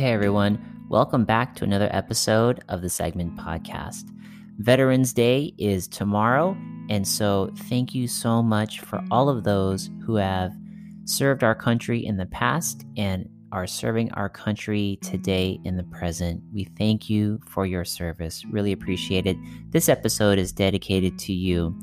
Hey everyone, welcome back to another episode of the Segment Podcast. Veterans Day is tomorrow, and so thank you so much for all of those who have served our country in the past and are serving our country today in the present. We thank you for your service. Really appreciate it. This episode is dedicated to you.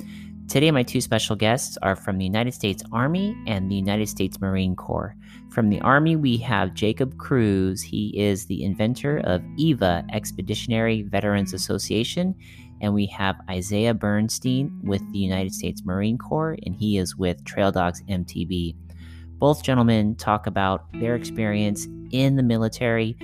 Today, my two special guests are from the United States Army and the United States Marine Corps. From the Army, we have Jacob Cruz. He is the inventor of EVA, Expeditionary Veterans Association. And we have Isaiah Bernstein with the United States Marine Corps, and he is with Trail Dogs MTB. Both gentlemen talk about their experience in the military,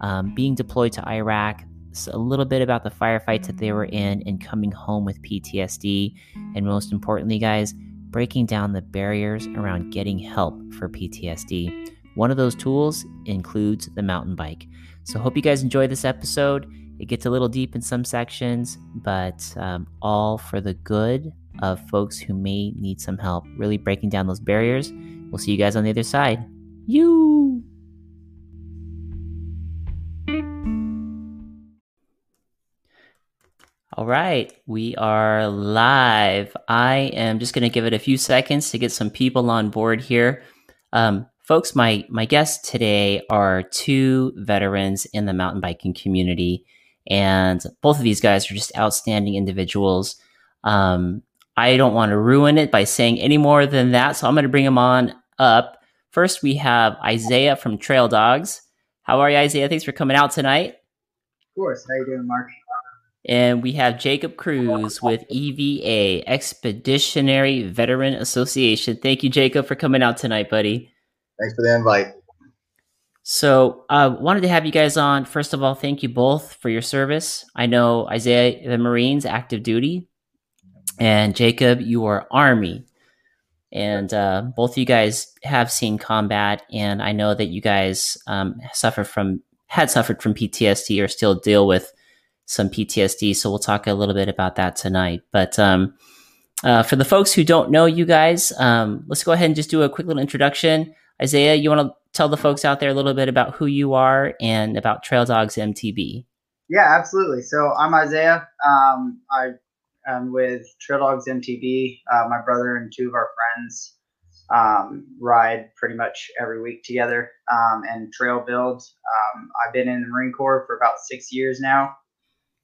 um, being deployed to Iraq, a little bit about the firefights that they were in and coming home with PTSD. And most importantly, guys, breaking down the barriers around getting help for PTSD. One of those tools includes the mountain bike. So, hope you guys enjoy this episode. It gets a little deep in some sections, but um, all for the good of folks who may need some help, really breaking down those barriers. We'll see you guys on the other side. You! All right, we are live. I am just going to give it a few seconds to get some people on board here. Um, folks, my my guests today are two veterans in the mountain biking community, and both of these guys are just outstanding individuals. Um, I don't want to ruin it by saying any more than that, so I'm going to bring them on up. First, we have Isaiah from Trail Dogs. How are you, Isaiah? Thanks for coming out tonight. Of course. How you doing, Mark? And we have Jacob Cruz with EVA, Expeditionary Veteran Association. Thank you, Jacob, for coming out tonight, buddy. Thanks for the invite. So, I uh, wanted to have you guys on. First of all, thank you both for your service. I know Isaiah, the Marines, active duty, and Jacob, you are Army. And uh, both of you guys have seen combat, and I know that you guys um, suffer from had suffered from PTSD or still deal with some PTSD. So we'll talk a little bit about that tonight. But um, uh, for the folks who don't know you guys, um, let's go ahead and just do a quick little introduction. Isaiah, you want to tell the folks out there a little bit about who you are and about Trail Dogs MTB? Yeah, absolutely. So I'm Isaiah. Um, I am with Trail Dogs MTB. Uh, my brother and two of our friends um, ride pretty much every week together um, and trail build. Um, I've been in the Marine Corps for about six years now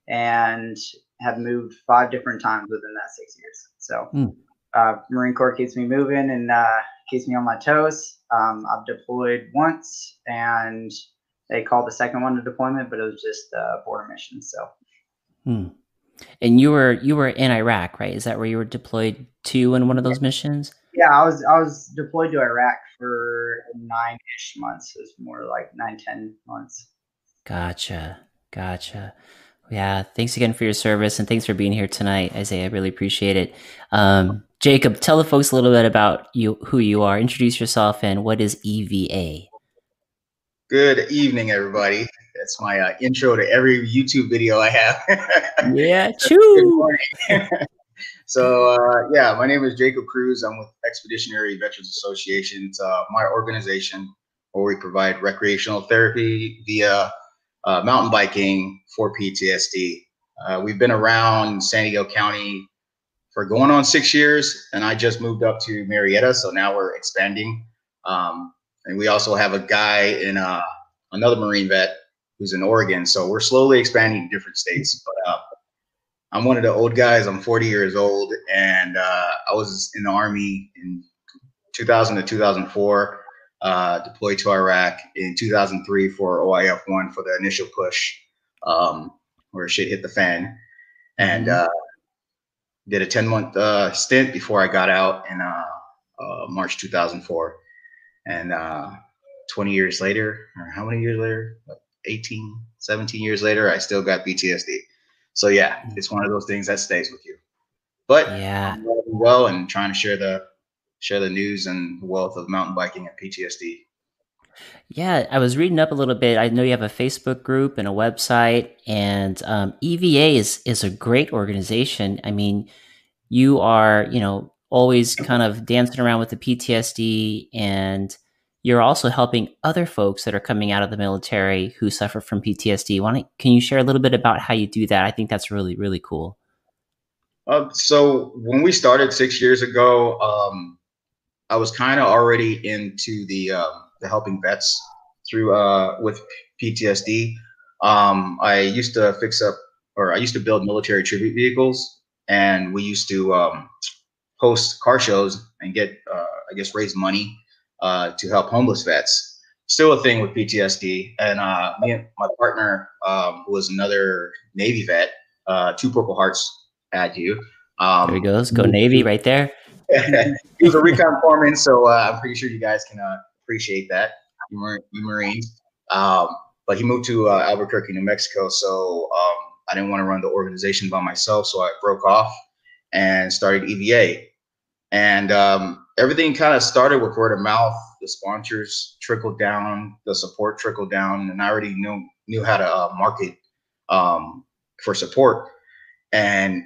and have moved five different times within that six years. So mm. uh, Marine Corps keeps me moving and uh, keeps me on my toes. Um, I've deployed once, and they called the second one a deployment, but it was just a border mission. So. Hmm. And you were you were in Iraq, right? Is that where you were deployed to in one of those missions? Yeah, I was I was deployed to Iraq for nine ish months. It was more like nine ten months. Gotcha, gotcha. Yeah, thanks again for your service and thanks for being here tonight, Isaiah. I really appreciate it. Um, Jacob, tell the folks a little bit about you, who you are. Introduce yourself and what is EVA. Good evening, everybody. That's my uh, intro to every YouTube video I have. yeah, true. so, uh, yeah, my name is Jacob Cruz. I'm with Expeditionary Veterans Association. It's uh, my organization where we provide recreational therapy via uh, mountain biking for PTSD. Uh, we've been around San Diego County for going on six years, and I just moved up to Murrieta, so now we're expanding. Um, and we also have a guy in uh, another Marine vet who's in Oregon, so we're slowly expanding to different states. But uh, I'm one of the old guys. I'm 40 years old, and uh, I was in the Army in 2000 to 2004 uh, deployed to Iraq in 2003 for OIF one for the initial push, um, where shit hit the fan, and mm-hmm. uh, did a 10 month uh, stint before I got out in uh, uh, March 2004, and uh, 20 years later, or how many years later? 18, 17 years later, I still got PTSD. So yeah, mm. it's one of those things that stays with you. But yeah, well, and trying to share the share the news and wealth of mountain biking and PTSD. Yeah, I was reading up a little bit. I know you have a Facebook group and a website, and um, EVA is is a great organization. I mean, you are you know always kind of dancing around with the PTSD, and you're also helping other folks that are coming out of the military who suffer from PTSD. Want can you share a little bit about how you do that? I think that's really really cool. Uh, so when we started six years ago, um, I was kind of already into the uh, the helping vets through uh, with PTSD. Um, I used to fix up, or I used to build military tribute vehicles, and we used to um, host car shows and get, uh, I guess, raise money uh, to help homeless vets. Still a thing with PTSD. And uh, me and my partner, um, who was another Navy vet, uh, two Purple Hearts at you. Um, there he goes. Go Navy right there. he was a recon foreman, so uh, I'm pretty sure you guys can uh, appreciate that, you, Marines. Um, but he moved to uh, Albuquerque, New Mexico, so um, I didn't want to run the organization by myself, so I broke off and started EVA. And um, everything kind of started with word of mouth. The sponsors trickled down, the support trickled down, and I already knew knew how to uh, market um, for support. And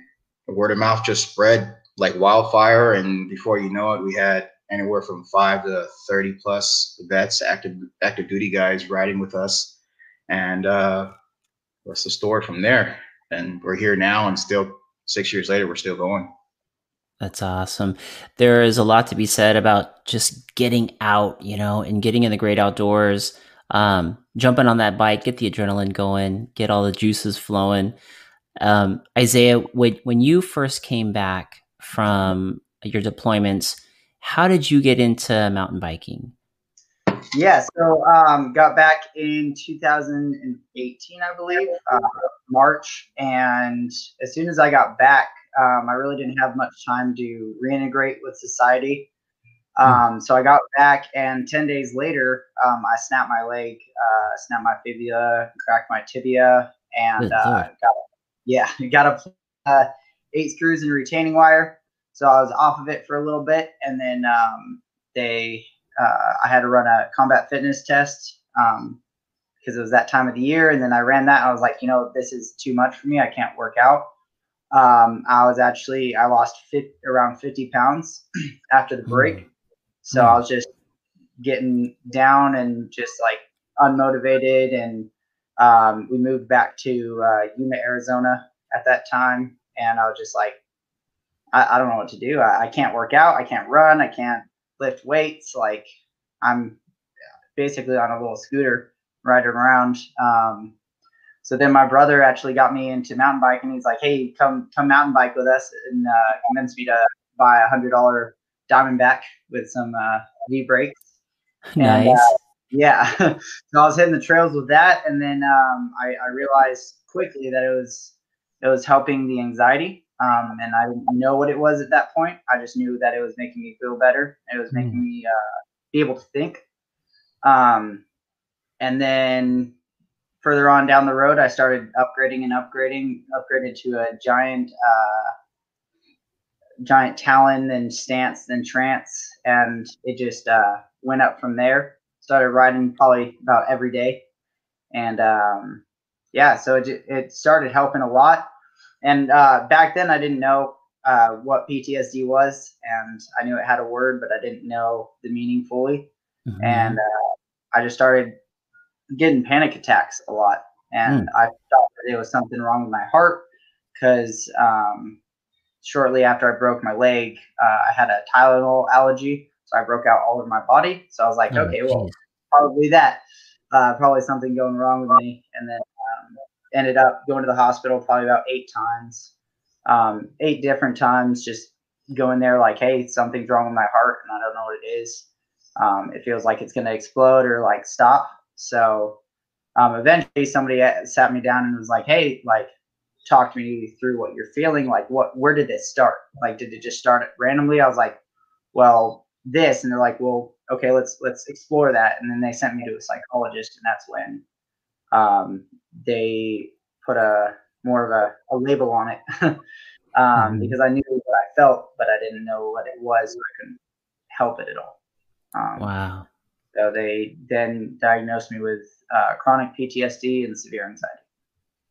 word of mouth just spread like wildfire. And before you know it, we had anywhere from five to thirty plus vets, active active duty guys riding with us, and uh, what's the story from there? And we're here now, and still six years later, we're still going. That's awesome. There is a lot to be said about just getting out, you know, and getting in the great outdoors. Um, jumping on that bike, get the adrenaline going, get all the juices flowing. Um, Isaiah, when, when you first came back from your deployments, how did you get into mountain biking? Yeah, so um, got back in 2018, I believe, uh, March, and as soon as I got back, um, I really didn't have much time to reintegrate with society. Um, so I got back, and 10 days later, um, I snapped my leg, uh, snapped my fibula, cracked my tibia, and uh, got yeah, got a uh, eight screws and retaining wire. So I was off of it for a little bit, and then um, they, uh, I had to run a combat fitness test um, because it was that time of the year, and then I ran that. I was like, you know, this is too much for me. I can't work out. Um, I was actually I lost fit, around 50 pounds after the break, mm. so. I was just getting down and just like unmotivated. And um, we moved back to uh, Yuma, Arizona at that time, and I was just like, I, I don't know what to do. I, I can't work out. I can't run. I can't lift weights. Like I'm basically on a little scooter riding around. Um, so then my brother actually got me into mountain bike, and He's like, "Hey, come come mountain bike with us," and uh, convinced me to buy a hundred dollar Diamondback with some uh, V brakes. Nice. And, uh, yeah, so I was hitting the trails with that, and then um, I, I, realized quickly that it was it was helping the anxiety, um, and I didn't know what it was at that point. I just knew that it was making me feel better. It was making mm. me uh, be able to think. Um, and then further on down the road, I started upgrading and upgrading, upgraded to a giant, uh, giant Talon and stance and trance, and it just uh, went up from there. Started riding probably about every day, and um, yeah, so it it started helping a lot. And uh, back then, I didn't know uh, what PTSD was, and I knew it had a word, but I didn't know the meaning fully. Mm-hmm. And uh, I just started getting panic attacks a lot, and mm. I thought that it was something wrong with my heart because um, shortly after I broke my leg, uh, I had a Tylenol allergy, so I broke out all over my body. So I was like, oh, okay, geez. well, probably that, uh, probably something going wrong with me, and then ended up going to the hospital probably about eight times, um, eight different times, just going there like, hey, something's wrong with my heart, and I don't know what it is. Um, it feels like it's going to explode or like stop. So um, eventually somebody sat me down and was like, hey, like, talk to me through what you're feeling. Like, what, where did this start? Like, did it just start randomly? I was like, well, this. And they're like, well, okay, let's, let's explore that. And then they sent me to a psychologist. And that's when um, they put a more of a, a label on it um, mm-hmm. because I knew what I felt, but I didn't know what it was. So I couldn't help it at all. Um, wow. So they then diagnosed me with uh, chronic PTSD and severe anxiety.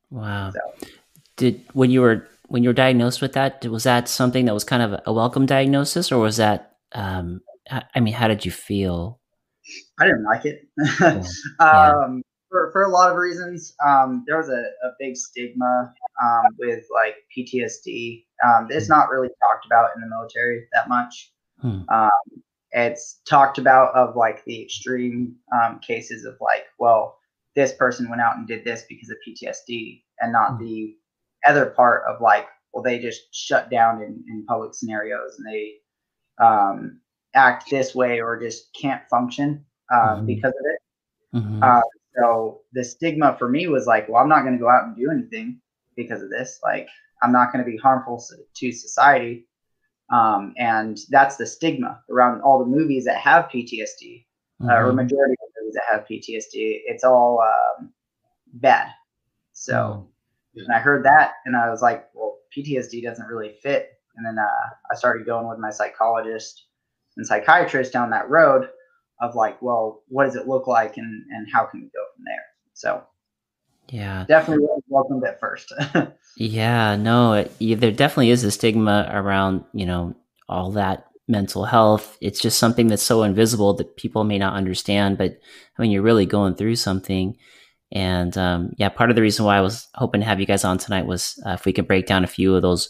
Wow. So, Did when you were when you were diagnosed with that, was that something that was kind of a welcome diagnosis, or was that? Um, I mean, how did you feel? I didn't like it. um, for, for a lot of reasons. Um, there was a, a big stigma um, with like PTSD. Um, it's not really talked about in the military that much. Hmm. Um, it's talked about of like the extreme um, cases of like, well, this person went out and did this because of PTSD, and not hmm. the other part of like, well, they just shut down in, in public scenarios and they um, act this way or just can't function uh, mm-hmm. because of it. Mm-hmm. Uh, so the stigma for me was like, well, I'm not going to go out and do anything because of this. Like, I'm not going to be harmful to society. Um, and that's the stigma around all the movies that have PTSD, mm-hmm. uh, or mm-hmm. majority of movies that have PTSD. It's all um, bad. So, mm-hmm. and I heard that, and I was like, well, PTSD doesn't really fit. And then uh, I started going with my psychologist and psychiatrist down that road of like, well, what does it look like and, and how can we go from there? So yeah, definitely welcomed at first. yeah, no, it, there definitely is a stigma around, you know, all that mental health. It's just something that's so invisible that people may not understand, but I mean, you're really going through something. And um, yeah, part of the reason why I was hoping to have you guys on tonight was uh, if we could break down a few of those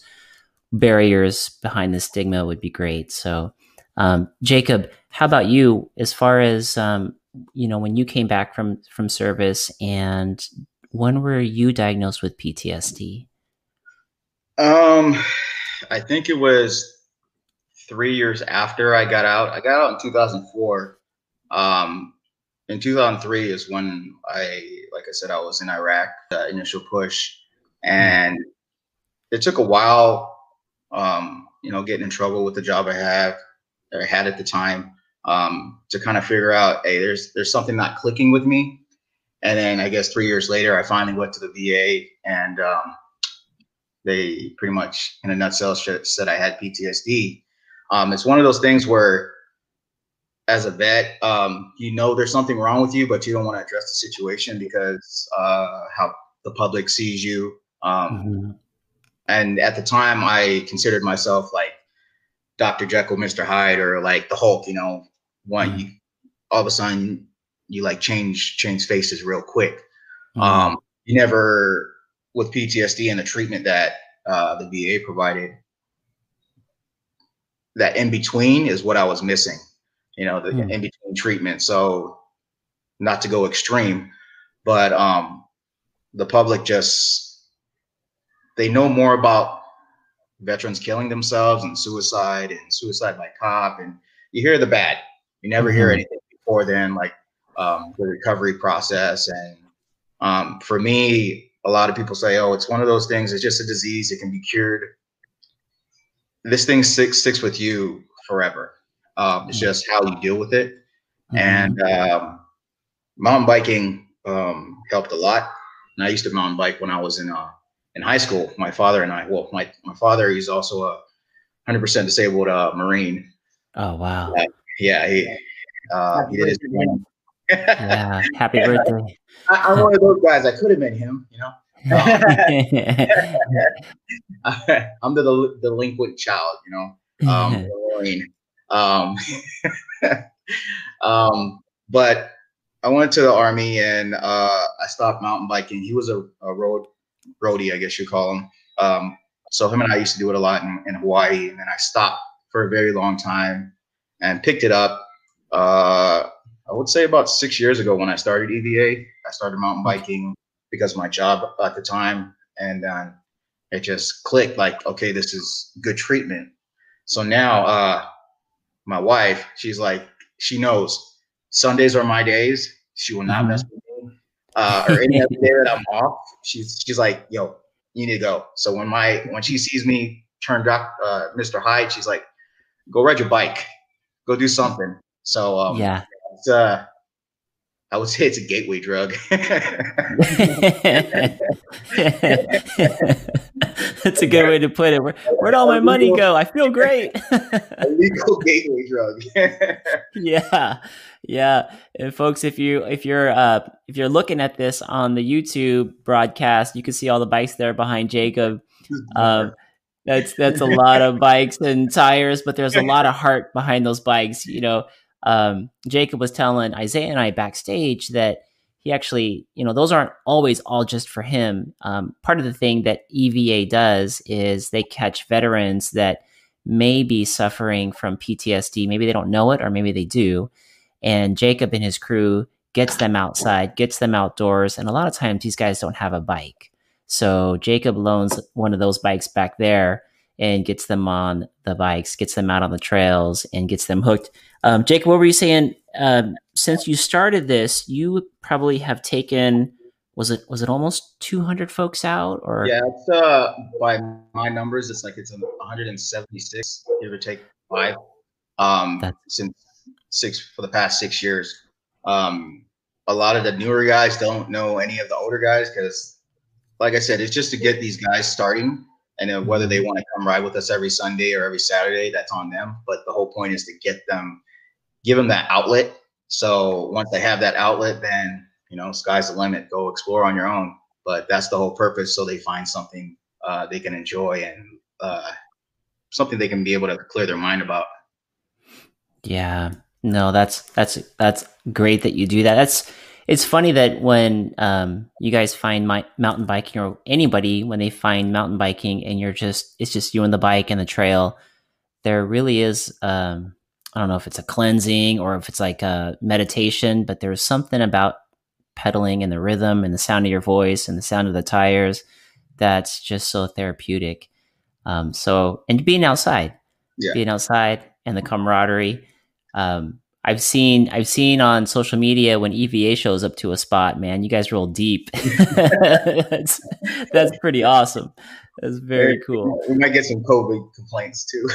barriers behind the stigma would be great. So, um, Jacob, how about you? As far as um, you know, when you came back from from service, and when were you diagnosed with PTSD? Um, I think it was three years after I got out. I got out in 2004. Um, in 2003 is when I, like I said, I was in Iraq, the initial push, and it took a while. Um, you know, getting in trouble with the job I have or had at the time um, to kind of figure out, hey, there's there's something not clicking with me. And then I guess three years later, I finally went to the VA, and um, they pretty much, in a nutshell, said I had PTSD. Um, it's one of those things where, as a vet, um, you know there's something wrong with you, but you don't want to address the situation because uh, how the public sees you. Um, mm-hmm. And at the time, I considered myself like Dr. Jekyll, Mr. Hyde, or like the Hulk, you know, one mm-hmm. you all of a sudden you like change change faces real quick. Mm-hmm. Um, you never with PTSD and the treatment that uh, the VA provided. That in between is what I was missing, you know, the mm-hmm. in between treatment. So, not to go extreme, but um, the public just they know more about veterans killing themselves and suicide and suicide by cop and you hear the bad you never mm-hmm. hear anything before then like um, the recovery process and um, for me a lot of people say oh it's one of those things it's just a disease it can be cured this thing sticks sticks with you forever um, it's mm-hmm. just how you deal with it mm-hmm. and um, mountain biking um, helped a lot and i used to mountain bike when i was in uh, in high school, my father and I, well, my, my father, he's also a 100% disabled uh, Marine. Oh, wow. Uh, yeah. He, uh, he did his yeah. Happy birthday. I, am one of those guys. I could have been him, you know. I'm the del- delinquent child, you know. Um, Marine. Um, um, but I went to the army and uh, I stopped mountain biking. He was a, a road roadie, I guess you call him. Um, so him and I used to do it a lot in, in Hawaii, and then I stopped for a very long time and picked it up. Uh, I would say about six years ago when I started EVA. I started mountain biking because of my job at the time, and then it just clicked. Like, okay, this is good treatment. So now, uh, my wife, she's like, she knows Sundays are my days. She will not mm-hmm. mess with uh, or any other day that I'm off, she's she's like, "Yo, you need to go." So when my when she sees me turn doc, uh, Mr. Hyde, she's like, "Go ride your bike, go do something." So um, yeah, it's, uh, I would say it's a gateway drug. That's a good way to put it. Where, where'd all my money go? I feel great. legal gateway drug. yeah, yeah. And folks, if you if you're uh, if you're looking at this on the YouTube broadcast, you can see all the bikes there behind Jacob. Um, that's that's a lot of bikes and tires, but there's a lot of heart behind those bikes. You know, um, Jacob was telling Isaiah and I backstage that he actually, you know, those aren't always all just for him. Um, part of the thing that EVA does is they catch veterans that may be suffering from PTSD. Maybe they don't know it, or maybe they do. And Jacob and his crew gets them outside, gets them outdoors, and a lot of times these guys don't have a bike. So Jacob loans one of those bikes back there and gets them on the bikes, gets them out on the trails, and gets them hooked. Um, Jacob, what were you saying? Um, since you started this, you probably have taken was it was it almost 200 folks out or yeah it's uh by my numbers it's like it's 176 give or take five um That's- since six for the past six years um a lot of the newer guys don't know any of the older guys because like i said it's just to get these guys starting and whether they mm-hmm. want to come ride with us every sunday or every saturday that's on them but the whole point is to get them give them that outlet so once they have that outlet, then you know, sky's the limit. Go explore on your own. But that's the whole purpose, so they find something uh, they can enjoy and uh, something they can be able to clear their mind about. Yeah, no, that's that's that's great that you do that. That's it's funny that when um, you guys find my, mountain biking or anybody when they find mountain biking and you're just it's just you and the bike and the trail, there really is um, I don't know if it's a cleansing or if it's like a meditation, but there's something about pedaling and the rhythm and the sound of your voice and the sound of the tires that's just so therapeutic. Um, so, and being outside, yeah. being outside and the camaraderie. Um, I've seen I've seen on social media when EVA shows up to a spot, man, you guys roll deep. that's, that's pretty awesome. That's very cool. We might get some COVID complaints too.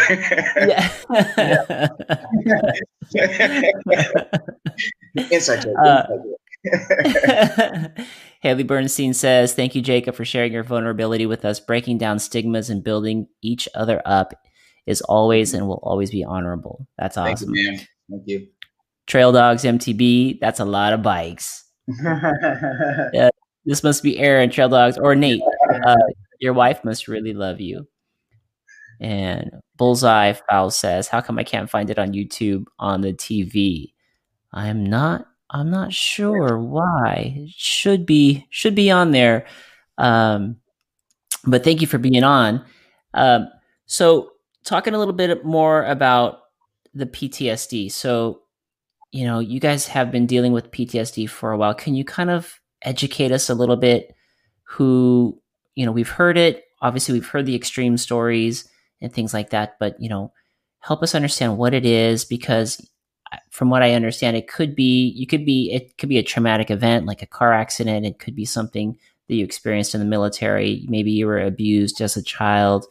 yeah. Inside joke. Uh, Haley Bernstein says, Thank you, Jacob, for sharing your vulnerability with us. Breaking down stigmas and building each other up is always and will always be honorable. That's awesome. Thank you, man. Thank you. Trail Dogs MTB, that's a lot of bikes. yeah, this must be Aaron, Trail Dogs, or Nate. Uh, your wife must really love you. And Bullseye Fowl says, How come I can't find it on YouTube on the TV? I'm not I'm not sure why. It should be should be on there. Um, but thank you for being on. Um, so talking a little bit more about the PTSD. So you know, you guys have been dealing with PTSD for a while. Can you kind of educate us a little bit? Who, you know, we've heard it. Obviously, we've heard the extreme stories and things like that, but, you know, help us understand what it is because from what I understand, it could be, you could be, it could be a traumatic event like a car accident. It could be something that you experienced in the military. Maybe you were abused as a child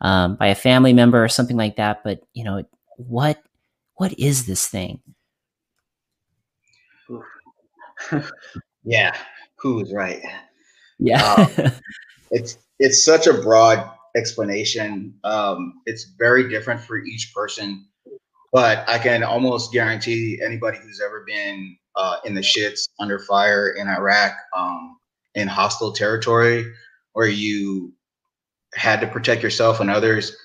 um, by a family member or something like that. But, you know, what, what is this thing? yeah, who's right? Yeah, um, it's it's such a broad explanation. Um, it's very different for each person, but I can almost guarantee anybody who's ever been uh, in the shits under fire in Iraq, um, in hostile territory, where you had to protect yourself and others.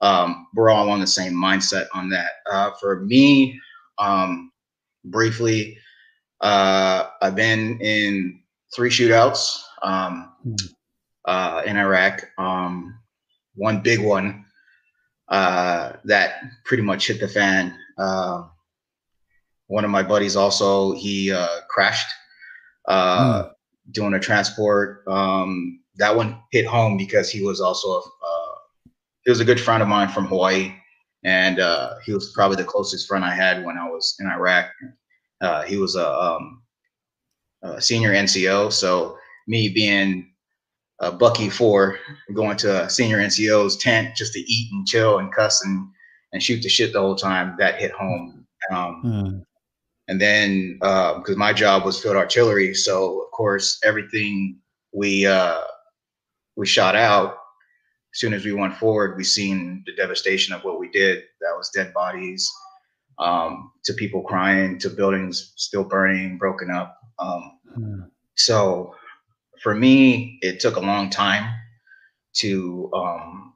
Um, we're all on the same mindset on that. Uh, for me, um, briefly, uh, I've been in three shootouts um, hmm. uh, in Iraq. Um, one big one uh, that pretty much hit the fan. Uh, one of my buddies also he uh, crashed mm. doing a transport. Um, that one hit home because he was also a, he was a good friend of mine from Hawaii, and he was probably the closest friend I had when I was in Iraq. Uh, he was a, um, a, senior NCO, so me being a Bucky four, going to a senior NCO's tent just to eat and chill and cuss and, and shoot the shit the whole time, that hit home. Um, mm. And then because uh, my job was field artillery, so of course everything we uh, we shot out as soon as we went forward, we seen the devastation of what we did. That was dead bodies, um, to people crying, to buildings still burning, broken up. Um, mm. So for me, it took a long time to um,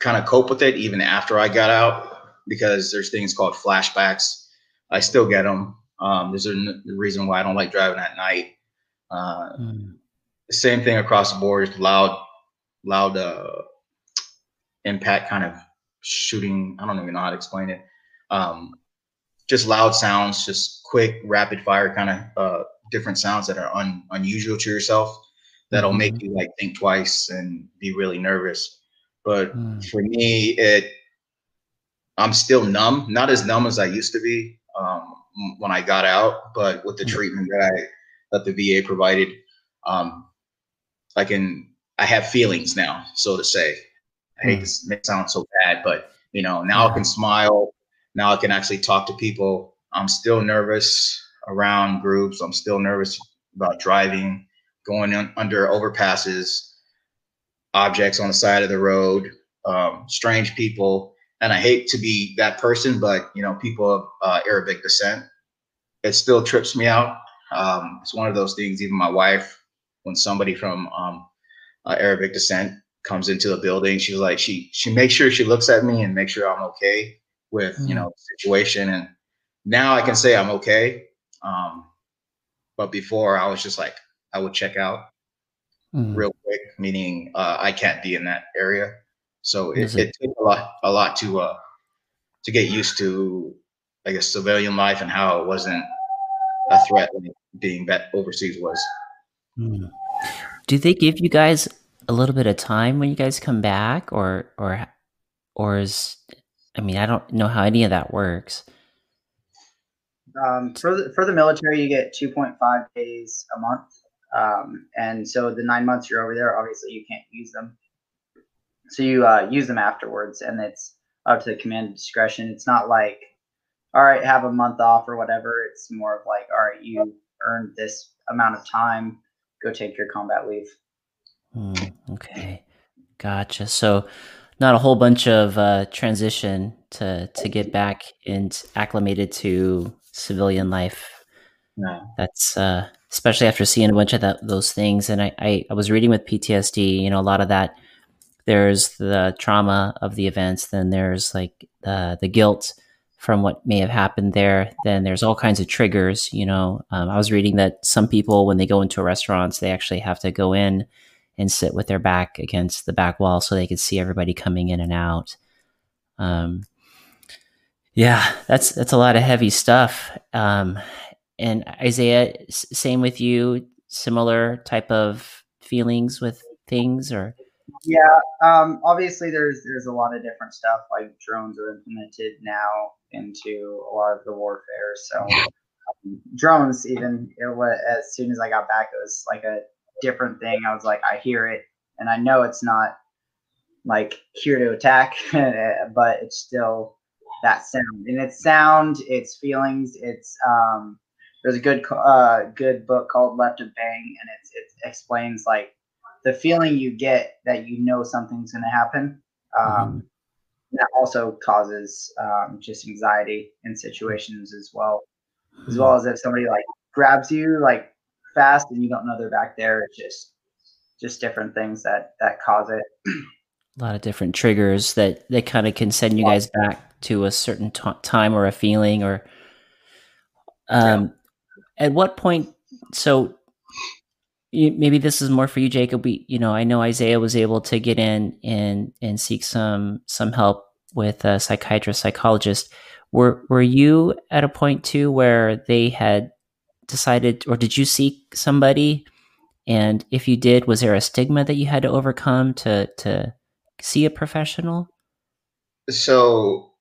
kind of cope with it, even after I got out, because there's things called flashbacks I still get them. Um, there's a n- reason why I don't like driving at night. Uh, Mm. same thing across the board. Loud, loud uh, impact kind of shooting. I don't even know how to explain it. Um, just loud sounds, just quick, rapid fire kind of uh, different sounds that are un, unusual to yourself. That'll make you like think twice and be really nervous. But Mm. for me, it I'm still numb, not as numb as I used to be um, when I got out, but with the Mm. treatment that I that the VA provided, um, I can I have feelings now, so to say. I hate Mm. to make sound so bad, but you know now I can smile. Now I can actually talk to people. I'm still nervous around groups. I'm still nervous about driving, going un- under overpasses, objects on the side of the road, um, strange people. And I hate to be that person, but you know, people of uh, Arabic descent, it still trips me out. Um, it's one of those things. Even my wife, when somebody from um, uh, Arabic descent comes into the building, she's like, she she makes sure she looks at me and makes sure I'm okay with you Mm. know situation. And now I can say I'm okay. Um, but before I was just like, I would check out Mm. real quick, meaning uh, I can't be in that area. So it, it- it took a lot, a lot to uh, to get used to, I guess, civilian life and how it wasn't a threat like being that overseas was. Mm. Do they give you guys a little bit of time when you guys come back, or or or is I mean I don't know how any of that works. Um, for the for the military, you get 2.5 days a month, um, and so the nine months you're over there, obviously you can't use them. So you uh, use them afterwards, and it's up to the command discretion. It's not like, all right, have a month off or whatever. It's more of like, all right, you earned this amount of time, go take your combat leave. Mm, okay, gotcha. So not a whole bunch of uh, transition to to get back and acclimated to civilian life. No. That's uh, especially after seeing a bunch of that, those things. And I, I, I was reading with PTSD. You know, a lot of that. There's the trauma of the events. Then there's like the the guilt from what may have happened there. Then there's all kinds of triggers. You know, um, I was reading that some people when they go into restaurants, they actually have to go in and sit with their back against the back wall so they could see everybody coming in and out. Um, yeah, that's that's a lot of heavy stuff. Um, and Isaiah, s- same with you. Similar type of feelings with things, or Yeah, um, obviously there's there's a lot of different stuff like drones are implemented now into a lot of the warfare. So um, drones, even it was, as soon as I got back, it was like a different thing. I was like, I hear it, and I know it's not like here to attack, but it's still that sound, and it's sound, it's feelings, it's um. There's a good uh, good book called Left of Bang, and it's, it explains like the feeling you get that you know something's going to happen um, that also causes um, just anxiety in situations as well as well as if somebody like grabs you like fast and you don't know they're back there it's just just different things that that cause it. A lot of different triggers that that kind of can send you guys back to a certain t- time or a feeling or um at what point so you, maybe this is more for you jacob we you know i know isaiah was able to get in and and seek some some help with a psychiatrist psychologist. Were were you at a point too where they had decided or did you seek somebody and if you did was there a stigma that you had to overcome to to see a professional So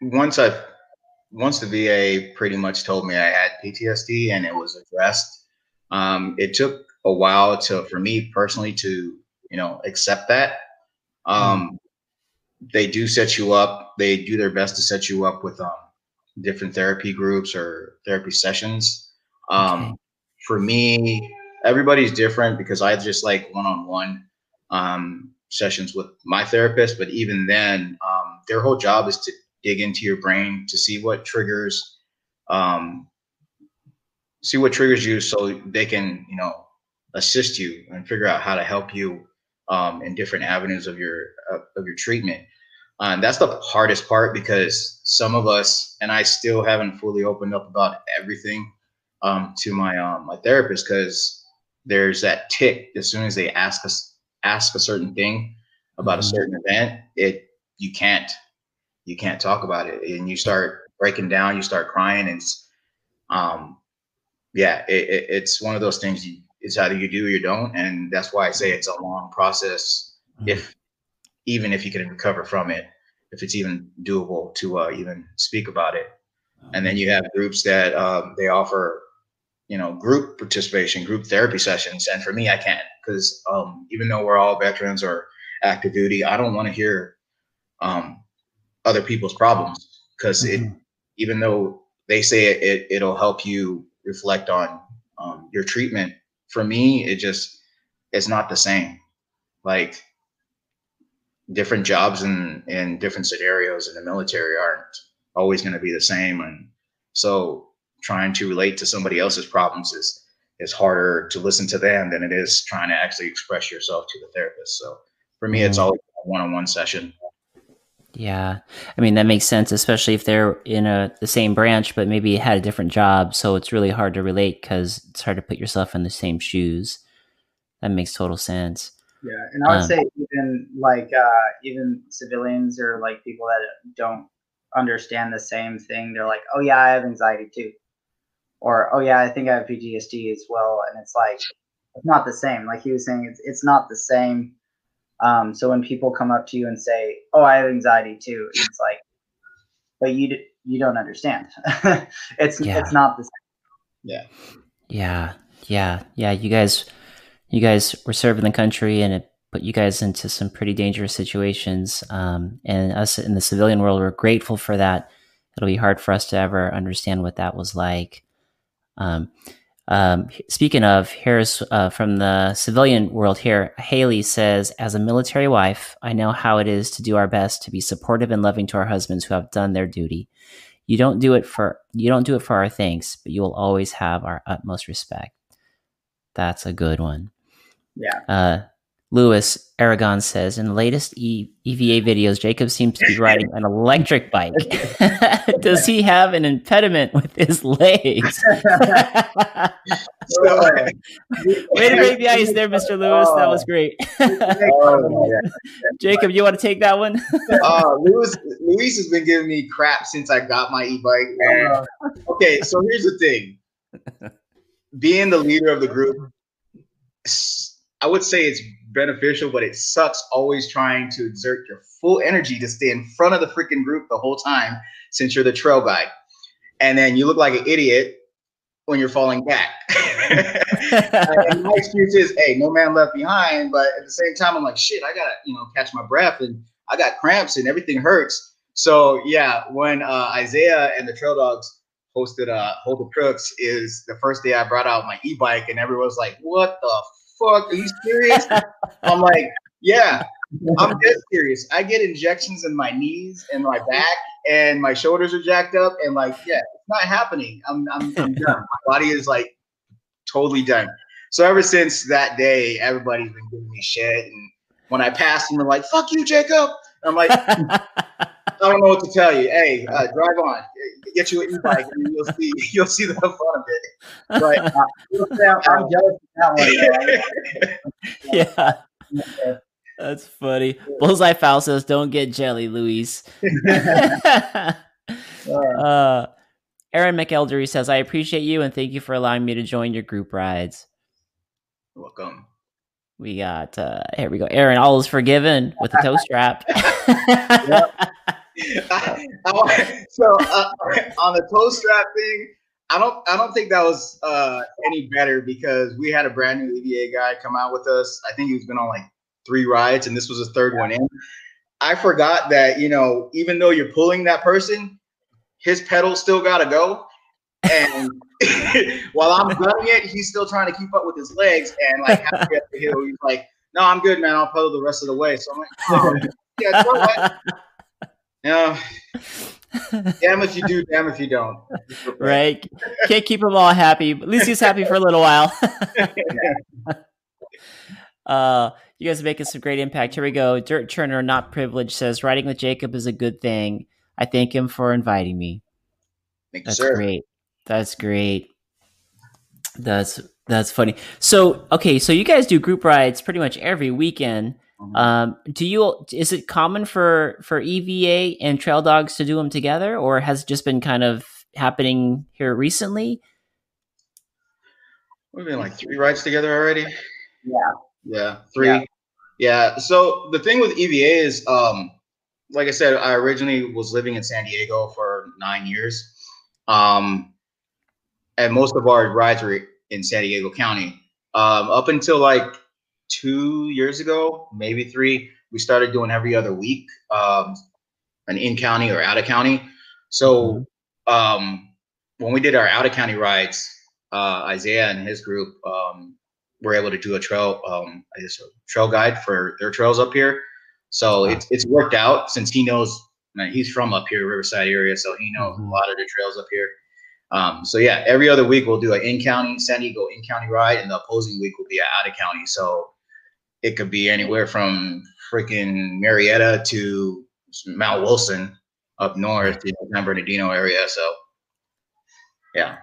once I once the VA pretty much told me I had PTSD and it was addressed, um, it took a while to for me personally to you know accept that. Um, They do set you up. They do their best to set you up with um, different therapy groups or therapy sessions. Um, Okay. For me, everybody's different because I just like one-on-one um, sessions with my therapist. But even then, um, their whole job is to dig into your brain to see what triggers, um, see what triggers you, so they can you know assist you and figure out how to help you um, in different avenues of your of, of your treatment. And that's the hardest part because some of us, and I still haven't fully opened up about everything um, to my um, my therapist because there's that tick as soon as they ask us ask a certain thing about a Mhm. certain event, it you can't you can't talk about it, and you start breaking down, you start crying, and um, yeah, it, it, it's one of those things. You, it's either you do or you don't, and that's why I say it's a long process. Mhm. If even if you can recover from it, if it's even doable to uh, even speak about it, and then you have groups that um, they offer, you know, group participation, group therapy sessions, and for me, I can't because um, even though we're all veterans or active duty, I don't want to hear um, other people's problems. Because it Mhm. even though they say it, it it'll help you reflect on um, your treatment for me it just it's not the same. Like different jobs and and different scenarios in the military aren't always going to be the same and so trying to relate to somebody else's problems is is harder to listen to them than it is trying to actually express yourself to the therapist so for me it's always a one-on-one session Yeah, I mean that makes sense, especially if they're in a the same branch, but maybe had a different job. So it's really hard to relate because it's hard to put yourself in the same shoes. That makes total sense. Yeah, and I would Um, say even like uh, even civilians or like people that don't understand the same thing, they're like, "Oh yeah, I have anxiety too," or "Oh yeah, I think I have PTSD as well," and it's like it's not the same. Like he was saying, it's it's not the same. Um, so when people come up to you and say, "Oh, I have anxiety too," it's like, but you d- you don't understand. it's Yeah. it's not the same. Yeah, yeah, yeah. Yeah. You guys, you guys were serving the country, and it put you guys into some pretty dangerous situations. Um, and us in the civilian world, we're grateful for that. It'll be hard for us to ever understand what that was like. Um, um, speaking of, here's uh, from the civilian world here. Haley says, As a military wife, I know how it is to do our best to be supportive and loving to our husbands who have done their duty. You don't do it for you don't do it for our thanks, but you will always have our utmost respect. That's a good one. Yeah. Uh, Lewis Aragon says in the latest e- EVA videos, Jacob seems to be riding an electric bike. Does he have an impediment with his legs? So- Way to break the ice there, Mr. Lewis. That was great. Oh, yeah. Jacob, you want to take that one? uh, Luis, Luis has been giving me crap since I got my e-bike. Uh, okay, so here's the thing: being the leader of the group, s- I would say it's beneficial, but it sucks always trying to exert your full energy to stay in front of the freaking group the whole time since you're the trail guy, and then you look like an idiot when you're falling back. and my excuse is, hey, no man left behind. But at the same time, I'm like, shit, I gotta, you know, catch my breath, and I got cramps, and everything hurts. So yeah, when uh, Isaiah and the Trail Dogs hosted uh, Hold the Crooks, is the first day I brought out my e-bike, and everyone was like, "What the fuck? Are you serious?" I'm like, "Yeah." I'm dead serious. I get injections in my knees and my back, and my shoulders are jacked up, and like, yeah, it's not happening. I'm, I'm, I'm done. My body is like totally done. So ever since that day, everybody's been giving me shit, and when I pass them, they're like, "Fuck you, Jacob." I'm like, I don't know what to tell you. Hey, uh, drive on. Get you an e-bike, and you'll see you'll see the fun of it. But I'm jealous of that one. yeah, man. that's funny. Bullseye Foul says, "Don't get jelly, Luis." uh, Aaron McElderry says, "I appreciate you and thank you for allowing me to join your group rides." Welcome. We got uh, here we go. Aaron, all is forgiven with the toe strap. I, I, so uh, on the toe strap thing, I don't I don't think that was uh, any better because we had a brand new EVA guy come out with us. I think he's been on like three rides, and this was the third one in. I forgot that you know even though you're pulling that person, his pedal still got to go, and while I'm gunning it, he's still trying to keep up with his legs. And like halfway up the hill, he's like, "No, I'm good, man. I'll pedal the rest of the way." So I'm like, "Oh, yeah, know what? Yeah, damn if you do, damn if you don't." right? Can't keep them all happy. At least he's happy for a little while. Uh, you guys are making some great impact. Here we go. Dirt Turner, not privileged, says riding with Jacob is a good thing. I thank him for inviting me. Thank you, That's sir. great. That's great. That's that's funny. So okay, so you guys do group rides pretty much every weekend. Mhm. Um, do you? Is it common for for EVA and Trail Dogs to do them together, or has it just been kind of happening here recently? We've been like three rides together already. Yeah. Yeah, three. Yeah. Yeah. So the thing with EVA is, um, like I said, I originally was living in San Diego for nine years, um, and most of our rides were in San Diego County. Um, up until like two years ago, maybe three, we started doing every other week, um, an in county or out of county. So um, when we did our out of county rides, uh, Isaiah and his group um, were able to do a trail, um, I guess a trail guide for their trails up here. So Wow. it's it's worked out since he knows. I mean, he's from up here, Riverside area, so he knows Mhm. a lot of the trails up here. Um, so yeah, every other week we'll do an in county, San Diego in county ride, and the opposing week will be an out of county. So it could be anywhere from freaking Murrieta to Mount Wilson up north, you know, San Bernardino area. So yeah,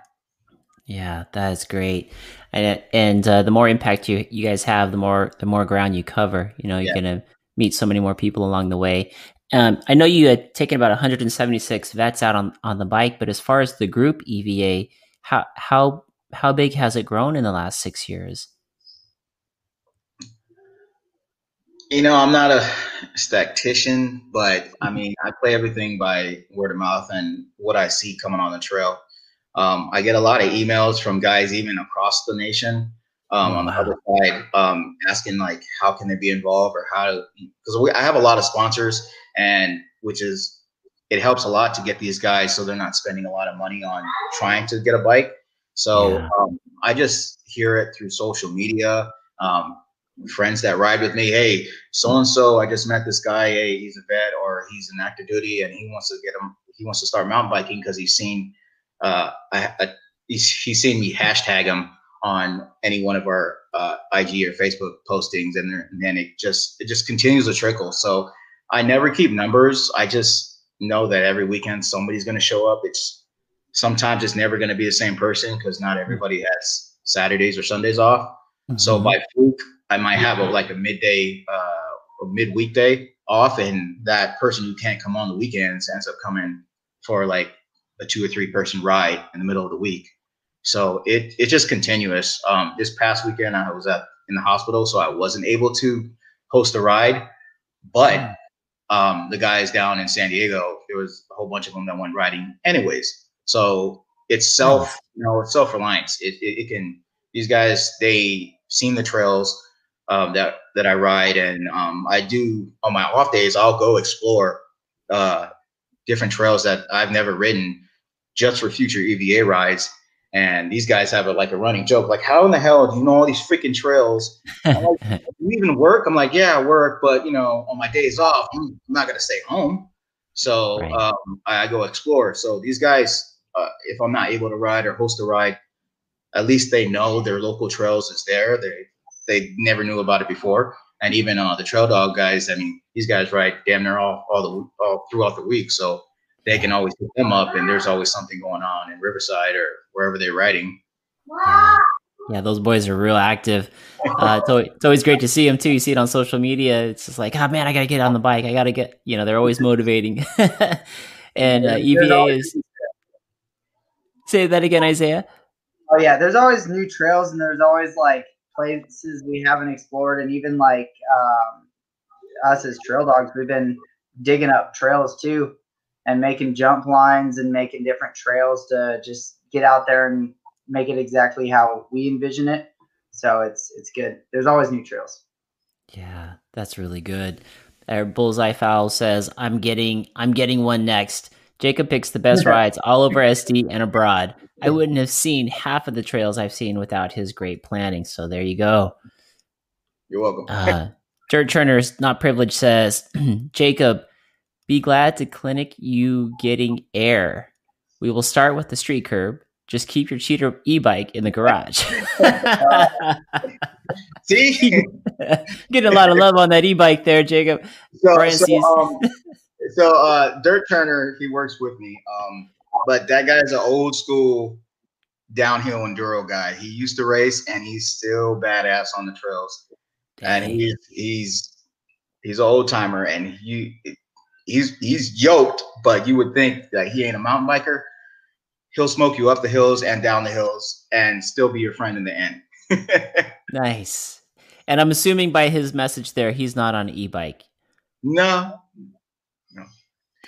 Yeah, that is great. And and uh, the more impact you you guys have, the more the more ground you cover. You know, you're Yeah. gonna meet so many more people along the way. Um, I know you had taken about 176 vets out on on the bike, but as far as the group EVA, how how how big has it grown in the last six years? you know, I'm not a statistician, but I mean, I play everything by word of mouth and what I see coming on the trail. Um, I get a lot of emails from guys even across the nation um, on the other side um, asking like how can they be involved or how to because I have a lot of sponsors and which is it helps a lot to get these guys so they're not spending a lot of money on trying to get a bike. So Yeah. um, I just hear it through social media. Um, friends that ride with me, hey, so and so, I just met this guy. Hey, he's a vet or he's an active duty, and he wants to get him. He wants to start mountain biking because he's seen, uh, I, I, he's he's seen me hashtag him on any one of our uh, IG or Facebook postings, and, and then it just it just continues to trickle. So I never keep numbers. I just know that every weekend somebody's going to show up. It's sometimes it's never going to be the same person because not everybody has Saturdays or Sundays off. So Mhm. by fluke, I might have a, like a midday, uh, a mid weekday off, and that person who can't come on the weekends ends up coming for like a two or three person ride in the middle of the week. So it it's just continuous. Um, this past weekend, I was at in the hospital, so I wasn't able to host a ride, but um, the guys down in San Diego, there was a whole bunch of them that went riding anyways. So it's self, you know, it's self reliance. It, it, it can these guys they seen the trails um, that that I ride, and um, I do on my off days. I'll go explore uh, different trails that I've never ridden just for future EVA rides. And these guys have a, like a running joke, like, "How in the hell do you know all these freaking trails? Like, do you even work?" I'm like, "Yeah, I work, but you know, on my days off, I'm not gonna stay home." So Right. um, I, I go explore. So these guys, uh, if I'm not able to ride or host a ride, at least they know their local trails is there. They they never knew about it before. And even uh, the trail dog guys, I mean, these guys ride damn near all all the all throughout the week, so they can always pick them up. And there's always something going on in Riverside or wherever they're riding. Yeah. Yeah, those boys are real active. Uh, it's, always, it's always great to see them too. You see it on social media. It's just like, oh man, I gotta get on the bike. I gotta get. You know, they're always motivating. and uh, EVA is. Say that again, Isaiah. Oh yeah, there's always new trails and there's always like places we haven't explored and even like um, us as trail dogs, we've been digging up trails too and making jump lines and making different trails to just get out there and make it exactly how we envision it. So it's it's good. There's always new trails. Yeah, that's really good. Our bullseye fowl says, "I'm getting, I'm getting one next." Jacob picks the best rides all over SD and abroad. I wouldn't have seen half of the trails I've seen without his great planning. So there you go. You're welcome. Uh, Dirt Turner's not privileged says, Jacob, be glad to clinic you getting air. We will start with the street curb, just keep your cheater e-bike in the garage. See, getting a lot of love on that e-bike there, Jacob. so so, um, so uh, Dirt Turner, he works with me. Um, but that guy is an old school downhill enduro guy. He used to race, and he's still badass on the trails. and he's he's he's an old timer, and he he's he's yoked, but you would think that he ain't a mountain biker. He'll smoke you up the hills and down the hills, and still be your friend in the end. nice. And I'm assuming by his message there, he's not on e-bike. no, no,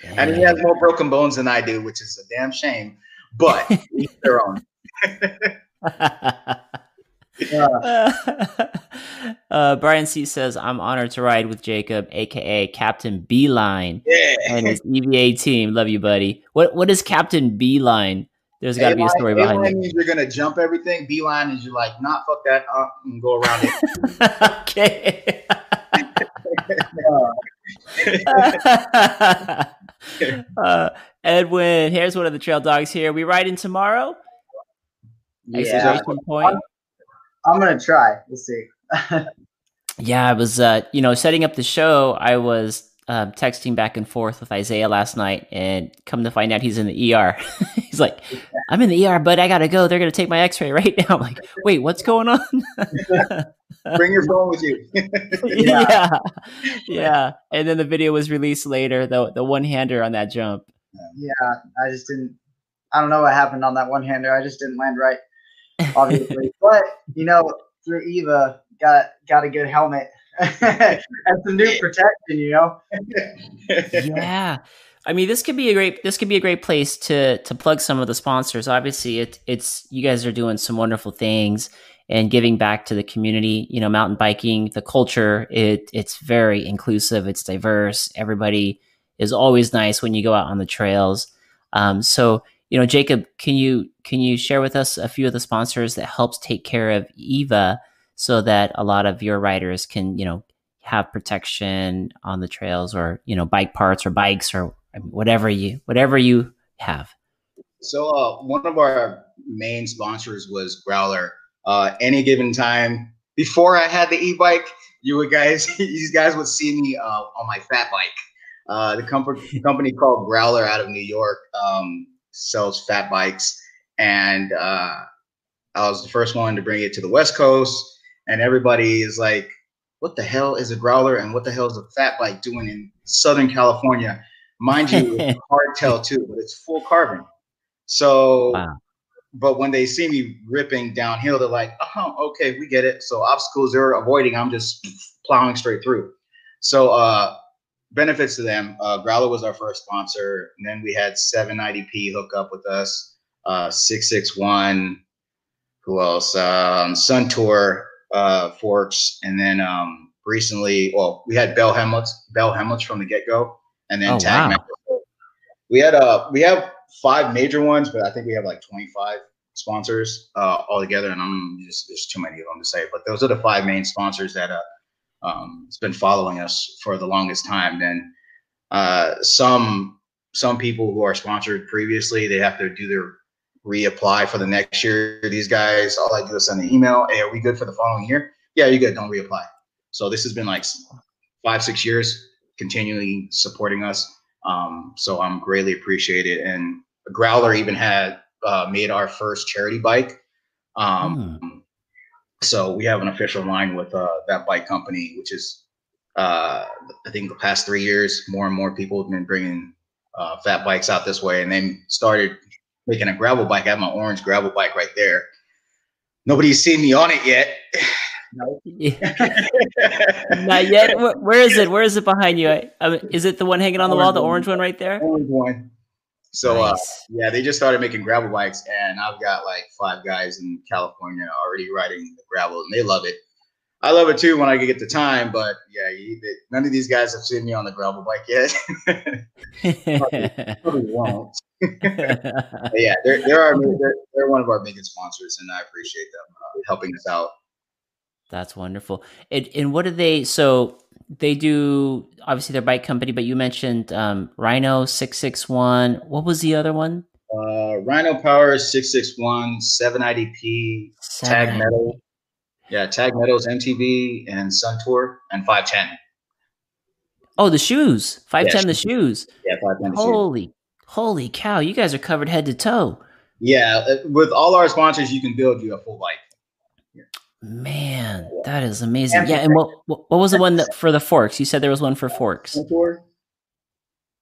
and he has more broken bones than I do, which is a damn shame. But their own. uh, Brian C says, "I'm honored to ride with Jacob, aka Captain Beeline, Yeah. and his EVA team. Love you, buddy. What what is Captain Beeline? There's got to be a story behind it. means you're gonna jump everything. B line is you're like, not fuck that up and go around it. okay. uh, Edwin, here's one of the trail dogs here. We ride in tomorrow. Yeah, point. I'm gonna try. We'll see. Yeah, I was, uh, you know, setting up the show. I was um, texting back and forth with Isaiah last night, and come to find out he's in the ER. he's like, "I'm in the ER, but I gotta go. They're gonna take my X-ray right now." I'm like, "Wait, what's going on?" Bring your phone with you. yeah. yeah, And then the video was released later. The the one hander on that jump. Yeah, I just didn't. I don't know what happened on that one hander. I just didn't land right, obviously. but you know, through Eva, got got a good helmet and some new protection. You know. yeah. I mean this could be a great this could be a great place to to plug some of the sponsors. Obviously it, it's you guys are doing some wonderful things and giving back to the community. You know mountain biking the culture it it's very inclusive it's diverse. Everybody is always nice when you go out on the trails. Um, so you know jacob can you can you share with us a few of the sponsors that helps take care of eva so that a lot of your riders can you know have protection on the trails or you know bike parts or bikes or whatever you whatever you have So uh, one of our main sponsors was Growler. Uh, any given time before I had the e-bike, you would guys, these guys would see me uh, on my fat bike. Uh, the company company called Growler out of New York um, sells fat bikes, and uh, I was the first one to bring it to the West Coast. And everybody is like, "What the hell is a Growler? And what the hell is a fat bike doing in Southern California?" Mind you, hardtail too, but it's full carbon. So, Wow. but when they see me ripping downhill, they're like, "Oh, okay, we get it." So obstacles they're avoiding, I'm just plowing straight through. So, uh, benefits to them. Uh, Growler was our first sponsor, and then we had 7IDP hook up with us. Uh, 661. Who else? Um, Suntour, uh, Forks, and then um, recently, well, we had Bell Hemlets, Bell Hemlets from the get go, and then Oh, Tag wow. We had uh, we have five major ones, but I think we have like 25 sponsors uh, altogether, and I'm just there's too many of them to say. But those are the five main sponsors that uh, um, has been following us for the longest time. Then uh, some some people who are sponsored previously, they have to do their reapply for the next year. These guys, all I do is send an email. Hey, are we good for the following year? Yeah, you're good. Don't reapply. So this has been like five, six years continually supporting us. Um, so I'm greatly appreciated. And Growler even had uh, made our first charity bike. Um, So we have an official line with uh, that bike company, which is, uh, I think, the past three years, more and more people have been bringing uh, fat bikes out this way, and they started making a gravel bike. I have my orange gravel bike right there. Nobody's seen me on it yet. not yet Where- where is it where is it behind you I, is it the one hanging on the wall the orange one right there Orange one. So uh, yeah, they just started making gravel bikes, and I've got like five guys in California already riding the gravel, and they love it. I love it too when I get the time, but yeah, you, none of these guys have seen me on the gravel bike yet. Probably won't. But yeah, they're they're, our, they're they're one of our biggest sponsors, and I appreciate them uh, helping us out. That's wonderful. And, and what do they? So they do obviously their bike company, but you mentioned um, Ryno six six one. What was the other one? Uh, Ryno Power 661, 7IDP, Tag Metal. Yeah, Tag Metals, MTB, and Suntour, and 510. Oh, the shoes. 510 Yeah, the shoes. Yeah, 510. the shoe. Holy, holy cow. You guys are covered head to toe. Yeah, uh, with all our sponsors, you can build you a full bike. Man, that is amazing. And- Yeah, and what what was the one that for the forks? You said there was one for forks. Suntour?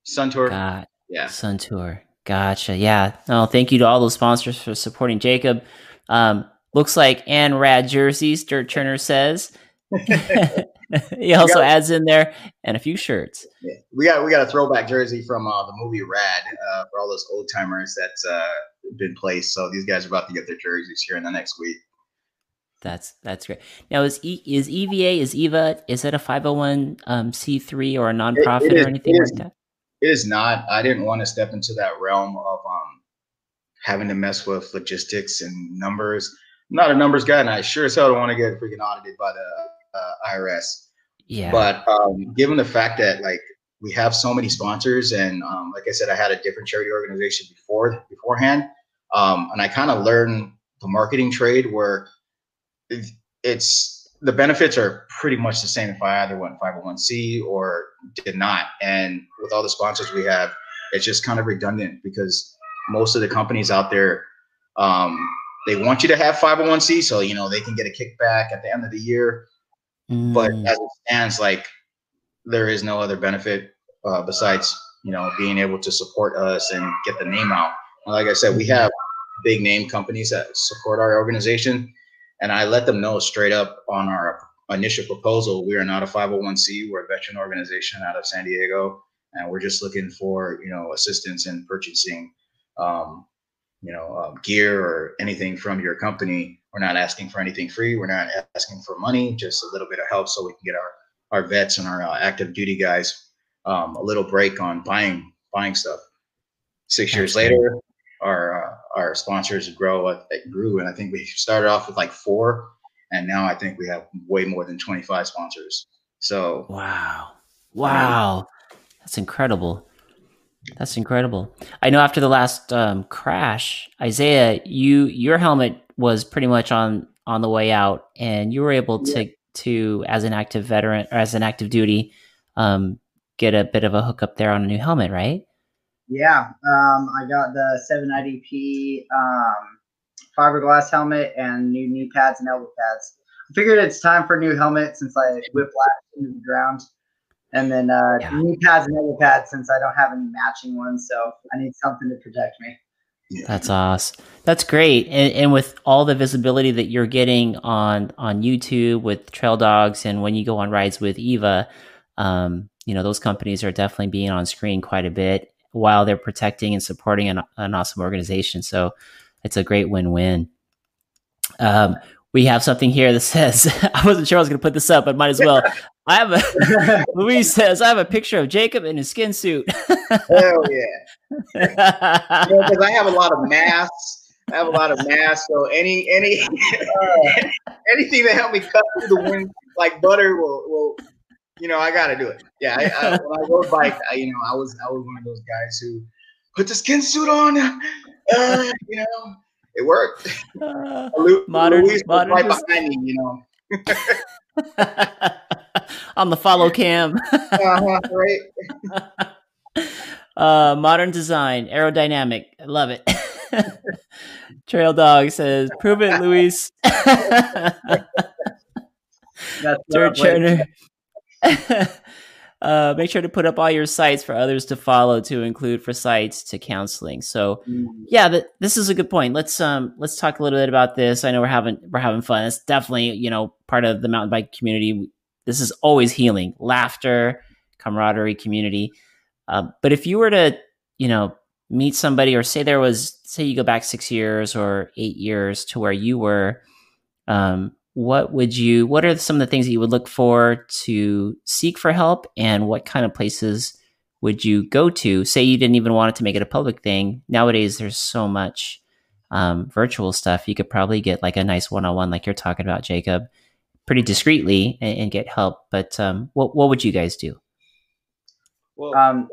Sun Tour. Got Yeah. Suntour. Gotcha. Yeah. No, thank you to all those sponsors for supporting Jacob. Um, looks like and rad jerseys, Dirt Turner says. he also got- adds in there and a few shirts. We got we got a throwback jersey from uh, the movie Rad uh, for all those old timers that's uh, been placed. So these guys are about to get their jerseys here in the next week. That's that's great. Now is e, is EVA is EVA is it a five hundred one um, C three or a nonprofit is- or anything it like is. that? It is not. I didn't want to step into that realm of um, having to mess with logistics and numbers. Not a numbers guy, and I sure as hell don't want to get freaking audited by the uh, IRS. Yeah. But um, given the fact that like we have so many sponsors, and um, like I said, I had a different charity organization before beforehand, um, and I kind of learned the marketing trade where it's the benefits are pretty much the same if I either went 501c or did not. And with all the sponsors we have, it's just kind of redundant because most of the companies out there, um, they want you to have 501c so you know they can get a kickback at the end of the year. But Mm, as it stands like there is no other benefit uh, besides you know being able to support us and get the name out. And like i said we have big name companies that support our organization and i let them know straight up on our initial proposal we are not a 501c we're a veteran organization out of san diego and we're just looking for you know assistance in purchasing um, you know um, gear or anything from your company we're not asking for anything free we're not asking for money just a little bit of help so we can get our our vets and our uh, active duty guys um, a little break on buying buying stuff six years later our uh, our sponsors grow uh, it grew and i think we started off with like four and now i think we have way more than 25 sponsors so Wow. Wow. That's incredible. That's incredible. I know after the last um, crash, Isaiah, you your helmet was pretty much on on the way out and you were able to to as an active veteran or as an active duty um, get a bit of a hookup there on a new helmet, right? Yeah, um, I got the 7IDP um, fiberglass helmet and new knee pads and elbow pads. I figured it's time for a new helmet since I whiplash into the ground, and then uh, Yeah. knee pads and elbow pads since I don't have any matching ones. So I need something to protect me. yeah. That's awesome. That's great. And, and with all the visibility that you're getting on on YouTube with Trail Dogs, and when you go on rides with Eva, um, you know those companies are definitely being on screen quite a bit while they're protecting and supporting an, an awesome organization. So it's a great win win. Um, we have something here that says, I wasn't sure I was going to put this up, but might as well. I have a, Louise says, I have a picture of Jacob in his skin suit. hell yeah because I have a lot of masks. I have a lot of masks. So any any anything that help me cut through the wind like butter will will you know I got to do it. Yeah, I, I, when I rode bike, I, you know I was I was one of those guys who put the skin suit on. Uh, you know, it worked. Lu- Modern- Luis modern right just- behind me. You know, on the follow cam. uh-huh, right? uh, modern design, aerodynamic. I love it. Trail Dog says, "Prove it, Luis." That's Turner. Uh, make sure to put up all your sites for others to follow to include for sites to counseling. So waiting. yeah, th- this is a good point. Let's um let's talk a little bit about this. I know we're having we're having fun. It's definitely you know part of the mountain bike community. This is always healing, laughter, camaraderie, community. Uh, but if you were to you know meet somebody or say there was say you go back six years or eight years to where you were, um, what would you? What are some of the things that you would look for to seek for help, and what kind of places? would you go to? Say you didn't even want it to make it a public thing. Nowadays, there's so much um, virtual stuff. You could probably get like a nice one-on-one, like you're talking about, Jacob, pretty discreetly and, and get help. But um, what what would you guys do? Well, Um,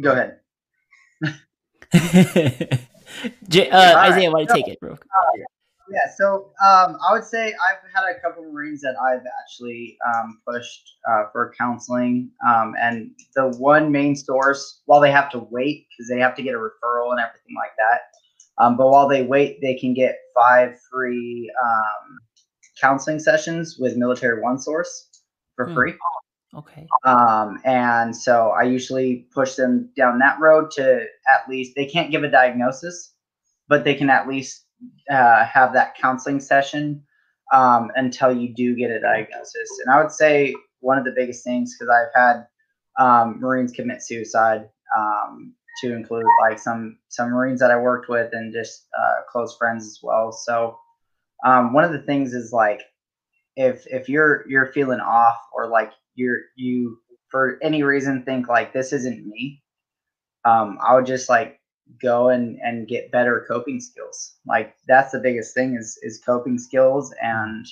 go ahead. J- uh, right. Isaiah, want to take it, bro? Uh, yeah, so um, I would say I've had a couple of Marines that I've actually um, pushed uh, for counseling. Um, and the one main source, while they have to wait because they have to get a referral and everything like that, um, but while they wait, they can get five free um, counseling sessions with Military One Source for hmm. free. Okay. Um, and so I usually push them down that road to at least they can't give a diagnosis, but they can at least uh, have that counseling session um, until you do get a diagnosis. And I would say one of the biggest things because I've had um, Marines commit suicide, um, to include like some some Marines that I worked with and just uh, close friends as well. So um, one of the things is like if if you're you're feeling off or like you're you for any reason think like this isn't me, um, I would just like go and and get better coping skills. Like that's the biggest thing is is coping skills and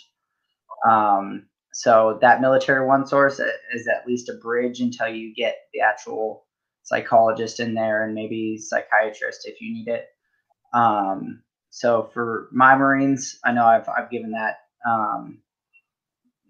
um so that military one source is at least a bridge until you get the actual psychologist in there and maybe psychiatrist if you need it. Um so for my marines i know i've, I've given that um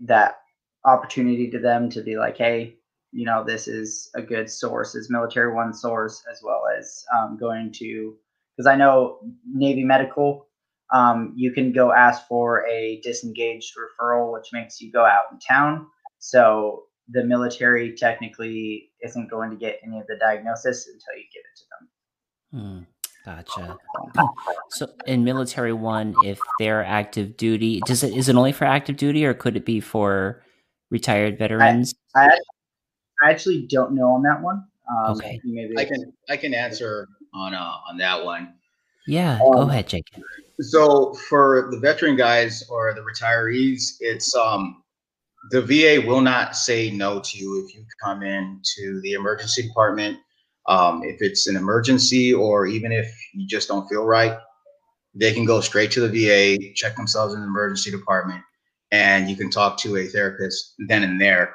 that opportunity to them to be like hey you know this is a good source is military one source as well as um, going to because i know navy medical um, you can go ask for a disengaged referral which makes you go out in town so the military technically isn't going to get any of the diagnosis until you give it to them hmm. Gotcha. So in military one, if they're active duty, does it is it only for active duty or could it be for retired veterans? I, I I actually don't know on that one. Um, okay. Maybe I can I can answer on uh, on that one. Yeah, um, go ahead, Jake. So for the veteran guys or the retirees, it's um the VA will not say no to you if you come in to the emergency department. Um, if it's an emergency or even if you just don't feel right, they can go straight to the VA, check themselves in the emergency department, and you can talk to a therapist then and there.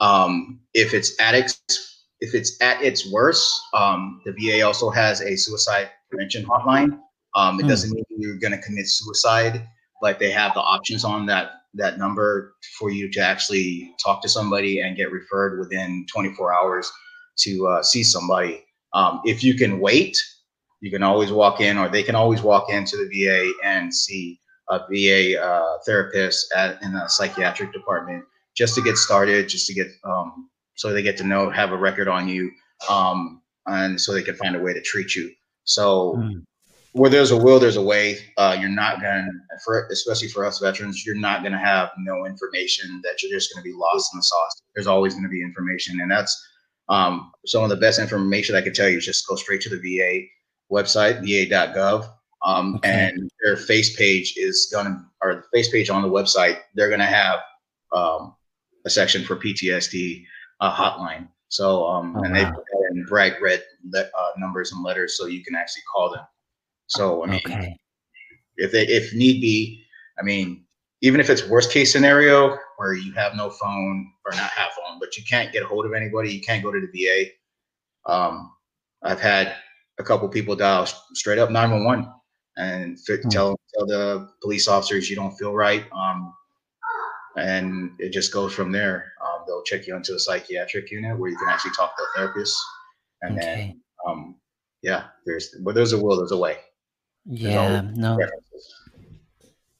Um, if it's addicts, if it's at its worst, um, the VA also has a suicide prevention hotline. Um, it mm. doesn't mean you're going to commit suicide, but they have the options on that that number for you to actually talk to somebody and get referred within 24 hours to uh, see somebody. Um, if you can wait, you can always walk in, or they can always walk into the VA and see a VA uh, therapist at, in a psychiatric department just to get started, just to get um, so they get to know, have a record on you, um, and so they can find a way to treat you. So mm. where there's a will, there's a way. Uh, you're not gonna, for especially for us veterans, you're not gonna have no information that you're just gonna be lost in the sauce. There's always gonna be information, and that's um, some of the best information I can tell you is just go straight to the VA website, va.gov. Um, okay. And their face page is gonna, or the face page on the website, they're gonna have um, a section for PTSD uh, hotline. So, um, oh, and they put in bright red le- uh, numbers and letters so you can actually call them. So, I mean, okay. if they, if need be, I mean, even if it's worst case scenario where you have no phone or not have phone, but you can't get a hold of anybody, you can't go to the VA. Um, I've had a couple people dial straight up 911 and fit, hmm. tell tell the police officers you don't feel right. Um, and it just goes from there. Um, they'll check you into a psychiatric unit where you can actually talk to a therapist, and okay. then um, yeah, there's where there's a will, there's a way. There's yeah, no,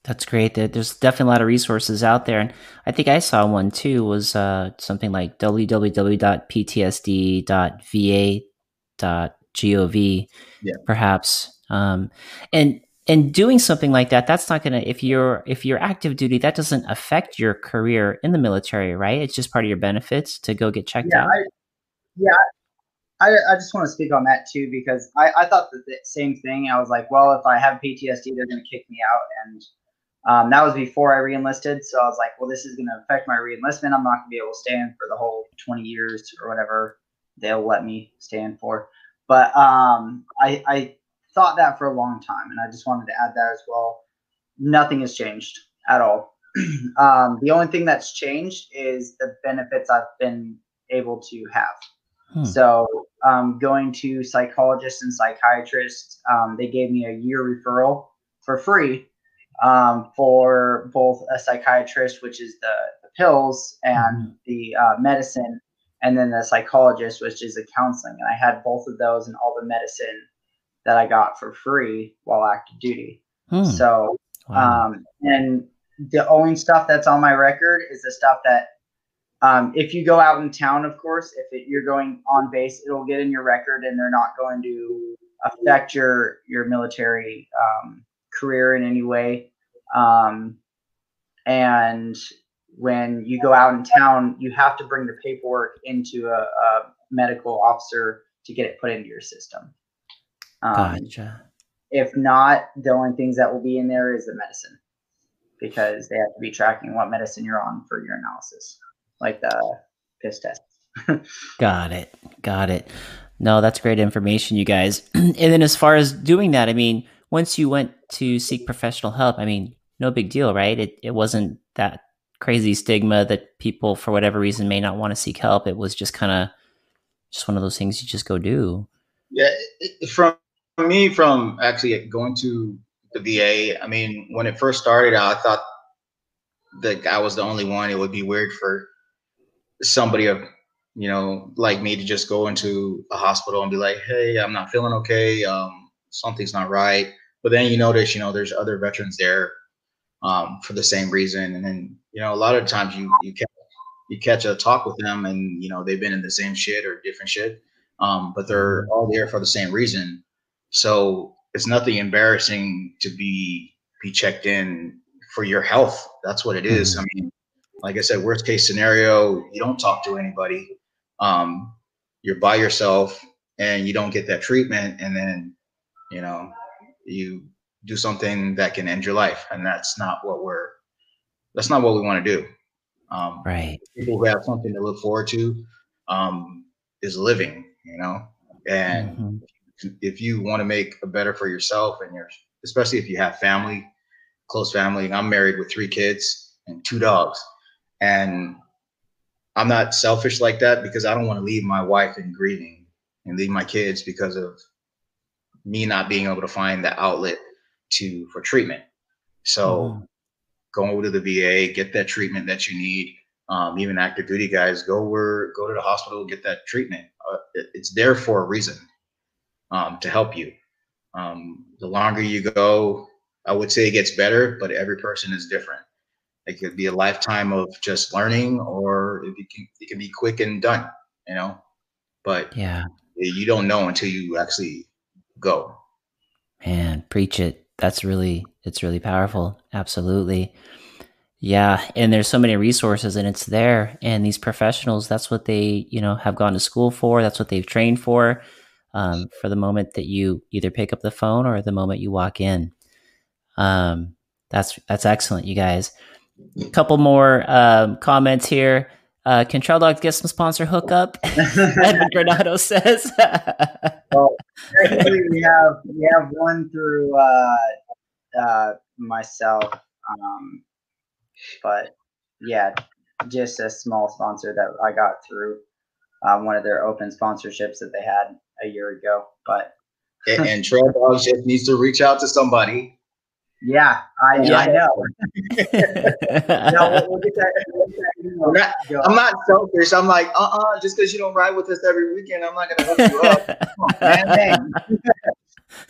that's great. There's definitely a lot of resources out there, and I think I saw one too. Was uh, something like www.ptsd.va.gov, yeah. perhaps. Um, and and doing something like that that's not going to if you're if you're active duty that doesn't affect your career in the military right? It's just part of your benefits to go get checked yeah, out. I, yeah I, I just want to speak on that too because I, I thought the same thing. I was like well if i have ptsd they're going to kick me out. And um, that was before i reenlisted. So i was like well this is going to affect my reenlistment. I'm not going to be able to stand for the whole 20 years or whatever they'll let me stand for. But um, I, I thought that for a long time, and I just wanted to add that as well. Nothing has changed at all. um, the only thing that's changed is the benefits I've been able to have. Hmm. So um, going to psychologists and psychiatrists, um, they gave me a year referral for free um, for both a psychiatrist, which is the, the pills and mm-hmm. the uh, medicine, and then the psychologist, which is the counseling. And I had both of those and all the medicine that I got for free while active duty. Hmm. So, wow. um, and the only stuff that's on my record is the stuff that, um, if you go out in town, of course, if it, you're going on base, it'll get in your record, and they're not going to affect your your military um, career in any way. Um, and when you go out in town, you have to bring the paperwork into a, a medical officer to get it put into your system. Um, gotcha. If not, the only things that will be in there is the medicine because they have to be tracking what medicine you're on for your analysis, like the piss test. Got it. Got it. No, that's great information, you guys. and then as far as doing that, I mean, once you went to seek professional help, I mean, no big deal, right? It it wasn't that crazy stigma that people for whatever reason may not want to seek help. It was just kind of just one of those things you just go do. Yeah, from me from actually going to the VA, I mean, when it first started, I thought that I was the only one. It would be weird for somebody of you know like me to just go into a hospital and be like, "Hey, I'm not feeling okay. Um, something's not right." But then you notice, you know, there's other veterans there um, for the same reason, and then you know, a lot of times you you catch, you catch a talk with them, and you know they've been in the same shit or different shit, um, but they're all there for the same reason. So it's nothing embarrassing to be be checked in for your health. That's what it is. Mm-hmm. I mean, like I said, worst case scenario, you don't talk to anybody. Um, you're by yourself and you don't get that treatment, and then you know you do something that can end your life, and that's not what we're that's not what we want to do. Um, right. People who have something to look forward to um, is living, you know, and mm-hmm if you want to make a better for yourself and your, especially if you have family, close family. And I'm married with three kids and two dogs, and I'm not selfish like that because I don't want to leave my wife in grieving and leave my kids because of me not being able to find the outlet to for treatment. So mm. go over to the VA, get that treatment that you need. Um, even active duty guys, go where go to the hospital, get that treatment. Uh, it, it's there for a reason um, to help you. Um, the longer you go, I would say it gets better, but every person is different. It could be a lifetime of just learning, or it can, it can be quick and done, you know. But yeah, you don't know until you actually go. Man, preach it. That's really it's really powerful. Absolutely. Yeah, and there's so many resources and it's there and these professionals that's what they, you know, have gone to school for, that's what they've trained for um, for the moment that you either pick up the phone or the moment you walk in. Um, that's that's excellent, you guys. A couple more um, comments here. Uh, can Trail Dogs get some sponsor hookup? Edwin Granado says. well, we have we have one through uh, uh, myself, um, but yeah, just a small sponsor that I got through um, one of their open sponsorships that they had a year ago. But and, and Trail Dogs just needs to reach out to somebody. Yeah, I, yeah. I know. no, we'll get that, we'll get that I'm, not, I'm not selfish. I'm like, uh uh-uh, uh just because you don't ride with us every weekend, I'm not going to hook you up. on, man,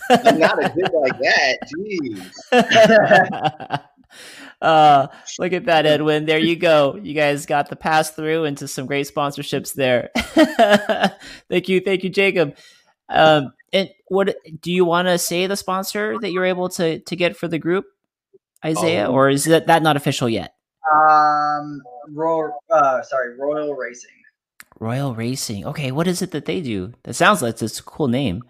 I'm not a kid like that. Jeez. Uh, look at that, Edwin. There you go. You guys got the pass through into some great sponsorships there. thank you, thank you, Jacob. Um, and what do you want to say the sponsor that you're able to to get for the group, Isaiah, oh. or is that that not official yet? Um, Royal, uh, sorry, Royal Racing. Royal Racing. Okay, what is it that they do? That sounds like it's a cool name.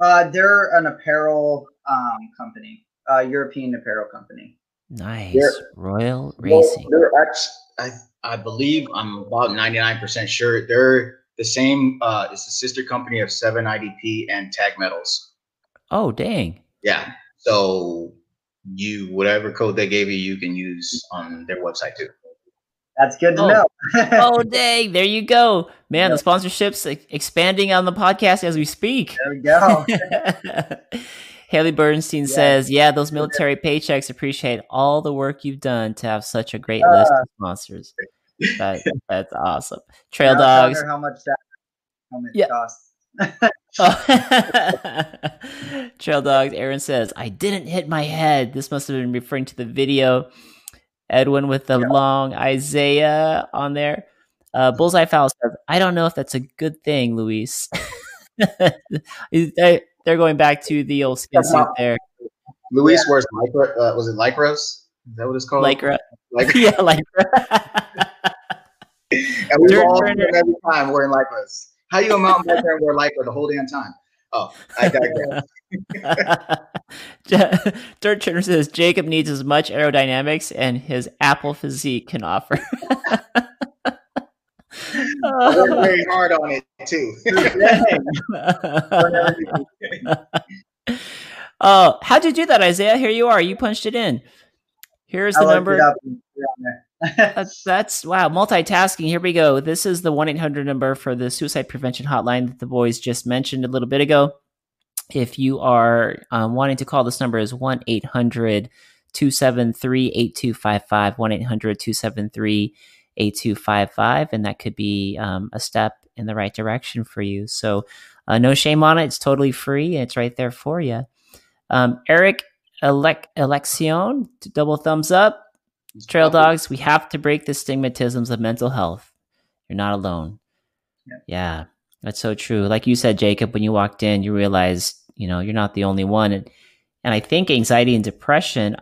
Uh, they're an apparel um, company, uh, European apparel company. Nice. They're, Royal Racing. Well, they're actually, I, I believe I'm about 99% sure they're the same. Uh, it's a sister company of 7 IDP and Tag Metals. Oh, dang. Yeah. So you, whatever code they gave you, you can use on their website too. That's good to Oh. know. oh, dang! There you go, man. The sponsorships expanding on the podcast as we speak. there we go. Haley Bernstein Yeah. says, "Yeah, those military paychecks appreciate all the work you've done to have such a great Uh. list of sponsors. That, that's awesome. Trail I Dogs, How much that Yeah. costs? Oh. Trail Dogs, Aaron says, I didn't hit my head. This must have been referring to the video. Edwin with the Yeah. long Isaiah on there. Uh, Bullseye Fowl says, I don't know if that's a good thing, Luis. they, they're going back to the old skin suit there. Luis wears lycra. Uh, was it lycras? Is that what it's called? Lycra. Lycra. yeah, Lycra. And Dirt all every time wearing lycras. How you a mountain biker and wear lycra the whole damn time? Oh, I digress. Dirt Turner says Jacob needs as much aerodynamics and his Apple physique can offer. I worked very hard on it too. oh, how'd you do that, Isaiah? Here you are. You punched it in. Here's the number. it up and put it on there. That's, that's wow, multitasking. Here we go. This is the 1 800 number for the suicide prevention hotline that the boys just mentioned a little bit ago. If you are um, wanting to call, this number is 1 800 273 8255. 1 800 273 8255. And that could be um, a step in the right direction for you. So, uh, no shame on it. It's totally free. It's right there for you. Um, Eric Elec- Election, double thumbs up. Trail dogs, we have to break the stigmatisms of mental health. You're not alone. Yeah. Yeah, that's so true. Like you said, Jacob, when you walked in, you realized, you know, you're not the only one. And, and I think anxiety and depression,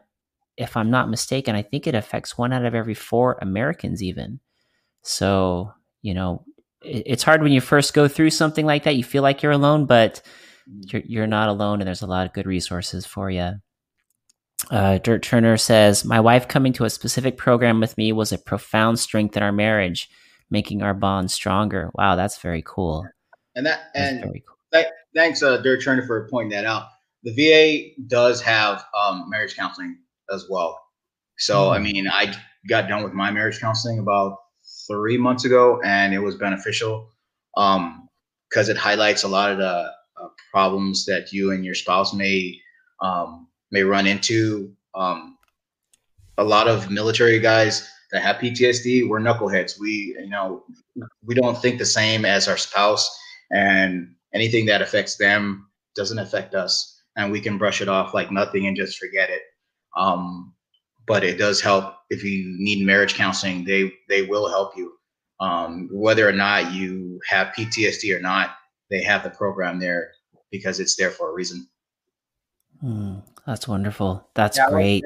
if I'm not mistaken, I think it affects one out of every four Americans, even. So, you know, it, it's hard when you first go through something like that. You feel like you're alone, but you're, you're not alone, and there's a lot of good resources for you. Uh, Dirt Turner says, My wife coming to a specific program with me was a profound strength in our marriage, making our bond stronger. Wow, that's very cool. And that That's and very cool. thanks, uh, Dirt Turner, for pointing that out. The VA does have um, marriage counseling as well. So, I Mm. mean, I got done with my marriage counseling about three months ago, and it was beneficial because it highlights a lot of the uh, problems that you and your spouse may um, may run into. Um, a lot of military guys that have PTSD, we're knuckleheads. We, you know, we don't think the same as our spouse, and anything that affects them doesn't affect us, and we can brush it off like nothing and just forget it. Um, but it does help if you need marriage counseling. They they will help you, um, whether or not you have PTSD or not. They have the program there because it's there for a reason. Hmm, that's wonderful. That's Yeah, great.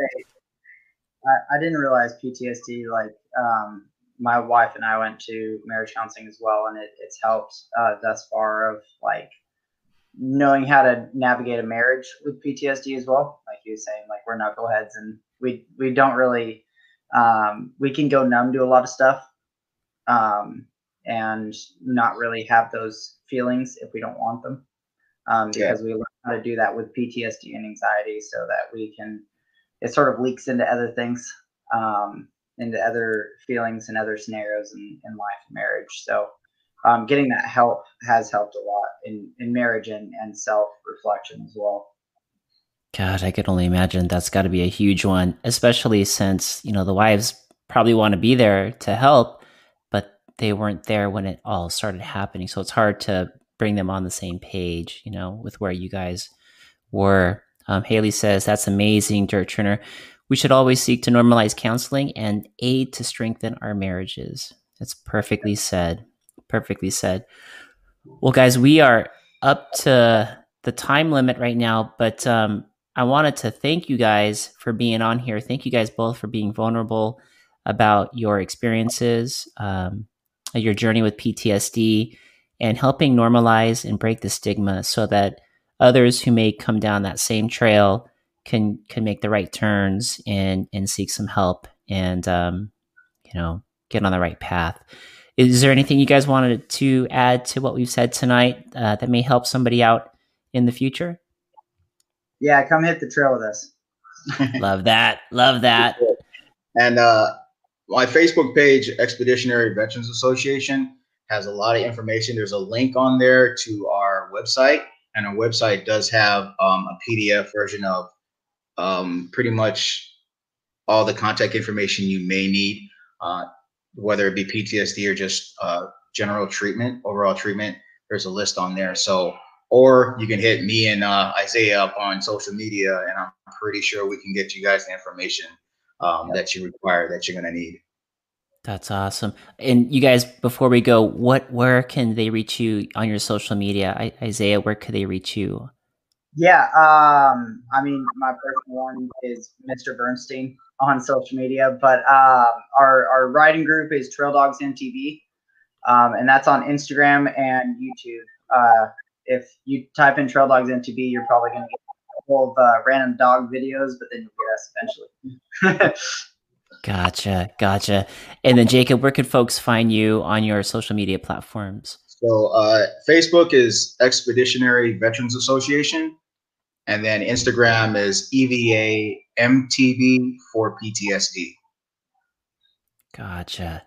I, I didn't realize PTSD. Like, um, my wife and I went to marriage counseling as well, and it, it's helped uh, thus far of like knowing how to navigate a marriage with PTSD as well. Saying, like we're knuckleheads, and we we don't really um, we can go numb to a lot of stuff, um, and not really have those feelings if we don't want them um, Yeah. because we learn how to do that with PTSD and anxiety so that we can, it sort of leaks into other things, um, into other feelings and other scenarios in, in life and marriage. So um, getting that help has helped a lot in, in marriage and, and self reflection as well. God, I could only imagine that's got to be a huge one, especially since, you know, the wives probably want to be there to help, but they weren't there when it all started happening. So it's hard to bring them on the same page, you know, with where you guys were. Um, Haley says, that's amazing, Dirt Turner. We should always seek to normalize counseling and aid to strengthen our marriages. That's perfectly said. Perfectly said. Well, guys, we are up to the time limit right now, but um, I wanted to thank you guys for being on here. Thank you guys both for being vulnerable about your experiences, um, your journey with PTSD, and helping normalize and break the stigma so that others who may come down that same trail can can make the right turns and and seek some help and um, you know get on the right path. Is there anything you guys wanted to add to what we've said tonight uh, that may help somebody out in the future? Yeah, come hit the trail with us. Love that. Love that. And uh, my Facebook page, Expeditionary Veterans Association, has a lot of information. There's a link on there to our website, and our website does have um, a PDF version of um, pretty much all the contact information you may need, uh, whether it be PTSD or just uh, general treatment, overall treatment. There's a list on there. So, or you can hit me and uh, Isaiah up on social media, and I'm pretty sure we can get you guys the information um, that you require that you're going to need. That's awesome. And you guys, before we go, what where can they reach you on your social media? I, Isaiah, where could they reach you? Yeah, um, I mean, my personal one is Mr. Bernstein on social media, but um, our our riding group is Trail Dogs MTB, um, and that's on Instagram and YouTube. Uh, if you type in Trail Dogs MTB, you're probably going to get a couple of uh, random dog videos, but then you'll get us eventually. Gotcha, gotcha. And then Jacob, where could folks find you on your social media platforms? So uh, Facebook is Expeditionary Veterans Association, and then Instagram is EVA MTB for PTSD. Gotcha,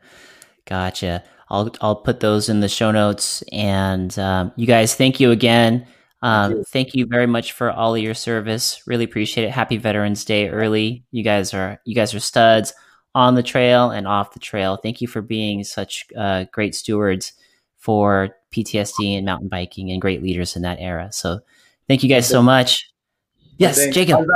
gotcha. I'll I'll put those in the show notes. And um, you guys, thank you again. Um, thank, you. thank you very much for all of your service. Really appreciate it. Happy Veterans Day early. You guys are you guys are studs on the trail and off the trail. Thank you for being such uh, great stewards for PTSD and mountain biking and great leaders in that era. So thank you guys so much. Yes, Thanks. Jacob.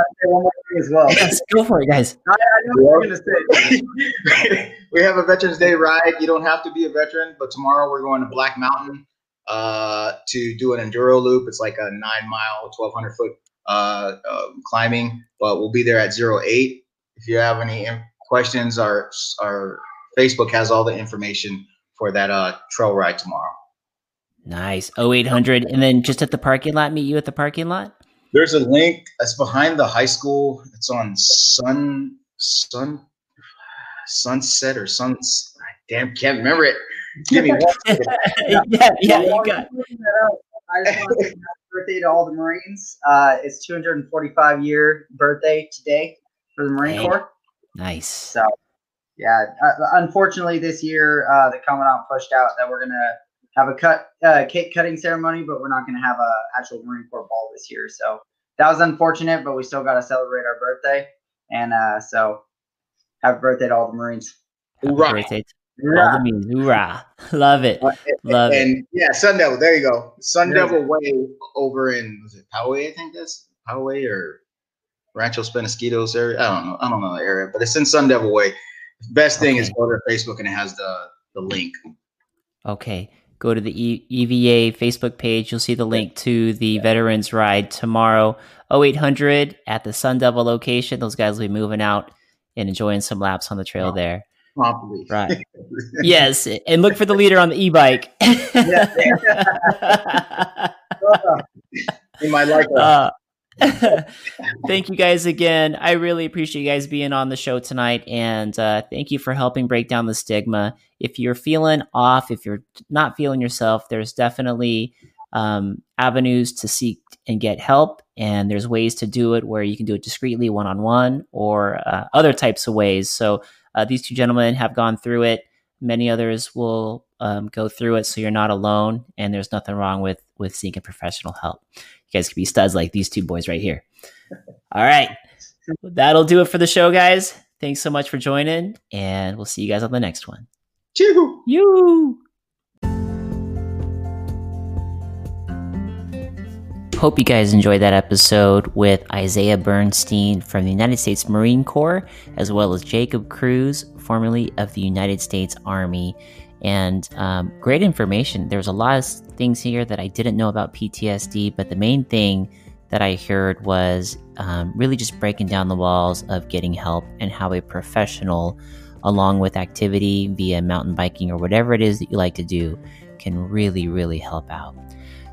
as well. Yes, go for it, guys. I, I know what you're going to say. we have a Veterans Day ride. You don't have to be a veteran, but tomorrow we're going to Black Mountain uh, to do an enduro loop. It's like a nine mile, 1,200 foot uh, uh, climbing, but we'll be there at zero eight. If you have any questions, our our Facebook has all the information for that uh, trail ride tomorrow. Nice. 0800. And then just at the parking lot, meet you at the parking lot? There's a link. It's behind the high school. It's on Sun, Sun, Sunset or Suns. Damn, can't remember it. Give me one. yeah, yeah, you got I just want to say birthday to all the Marines. Uh, it's 245 year birthday today for the Marine Corps. Nice. So, yeah, uh, unfortunately, this year uh, the commandant pushed out that we're gonna have a cut uh, cake cutting ceremony, but we're not gonna have a actual Marine Corps ball this year. So that was unfortunate, but we still got to celebrate our birthday, and uh, so happy birthday to all the Marines. Hoorah. birthday to all the Marines. Hoorah. Love it. Uh, Love and, it. And yeah, Sun Devil. There you go. Sun Devil Way over in was it Poway? I think that's Poway or Rancho Penasquitos area. I don't know. I don't know the area, but it's in Sun Devil Way. Best thing okay. is go to Facebook and it has the the link. Okay. Go to the e- EVA Facebook page. You'll see the link to the Veterans Ride tomorrow, 0800 at the Sun Devil location. Those guys will be moving out and enjoying some laps on the trail there. Promptly. Right. yes. And look for the leader on the e bike. in my like uh, thank you guys again. I really appreciate you guys being on the show tonight. And uh, thank you for helping break down the stigma. If you're feeling off, if you're not feeling yourself, there's definitely um, avenues to seek and get help. And there's ways to do it where you can do it discreetly, one on one, or uh, other types of ways. So uh, these two gentlemen have gone through it. Many others will um, go through it, so you're not alone. And there's nothing wrong with with seeking professional help. You guys could be studs like these two boys right here. All right. That'll do it for the show, guys. Thanks so much for joining, and we'll see you guys on the next one. Choo! You. Hope you guys enjoyed that episode with Isaiah Bernstein from the United States Marine Corps, as well as Jacob Cruz, formerly of the United States Army and um, great information. There's a lot of things here that I didn't know about PTSD, but the main thing that I heard was um, really just breaking down the walls of getting help and how a professional, along with activity via mountain biking or whatever it is that you like to do, can really, really help out.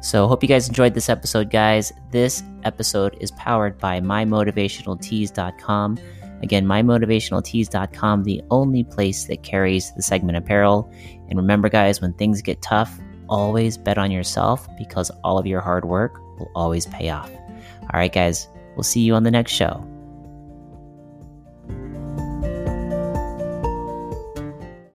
So, hope you guys enjoyed this episode, guys. This episode is powered by mymotivationaltees.com. Again, mymotivationaltees.com, the only place that carries the segment apparel. And remember, guys, when things get tough, always bet on yourself because all of your hard work will always pay off. All right, guys, we'll see you on the next show.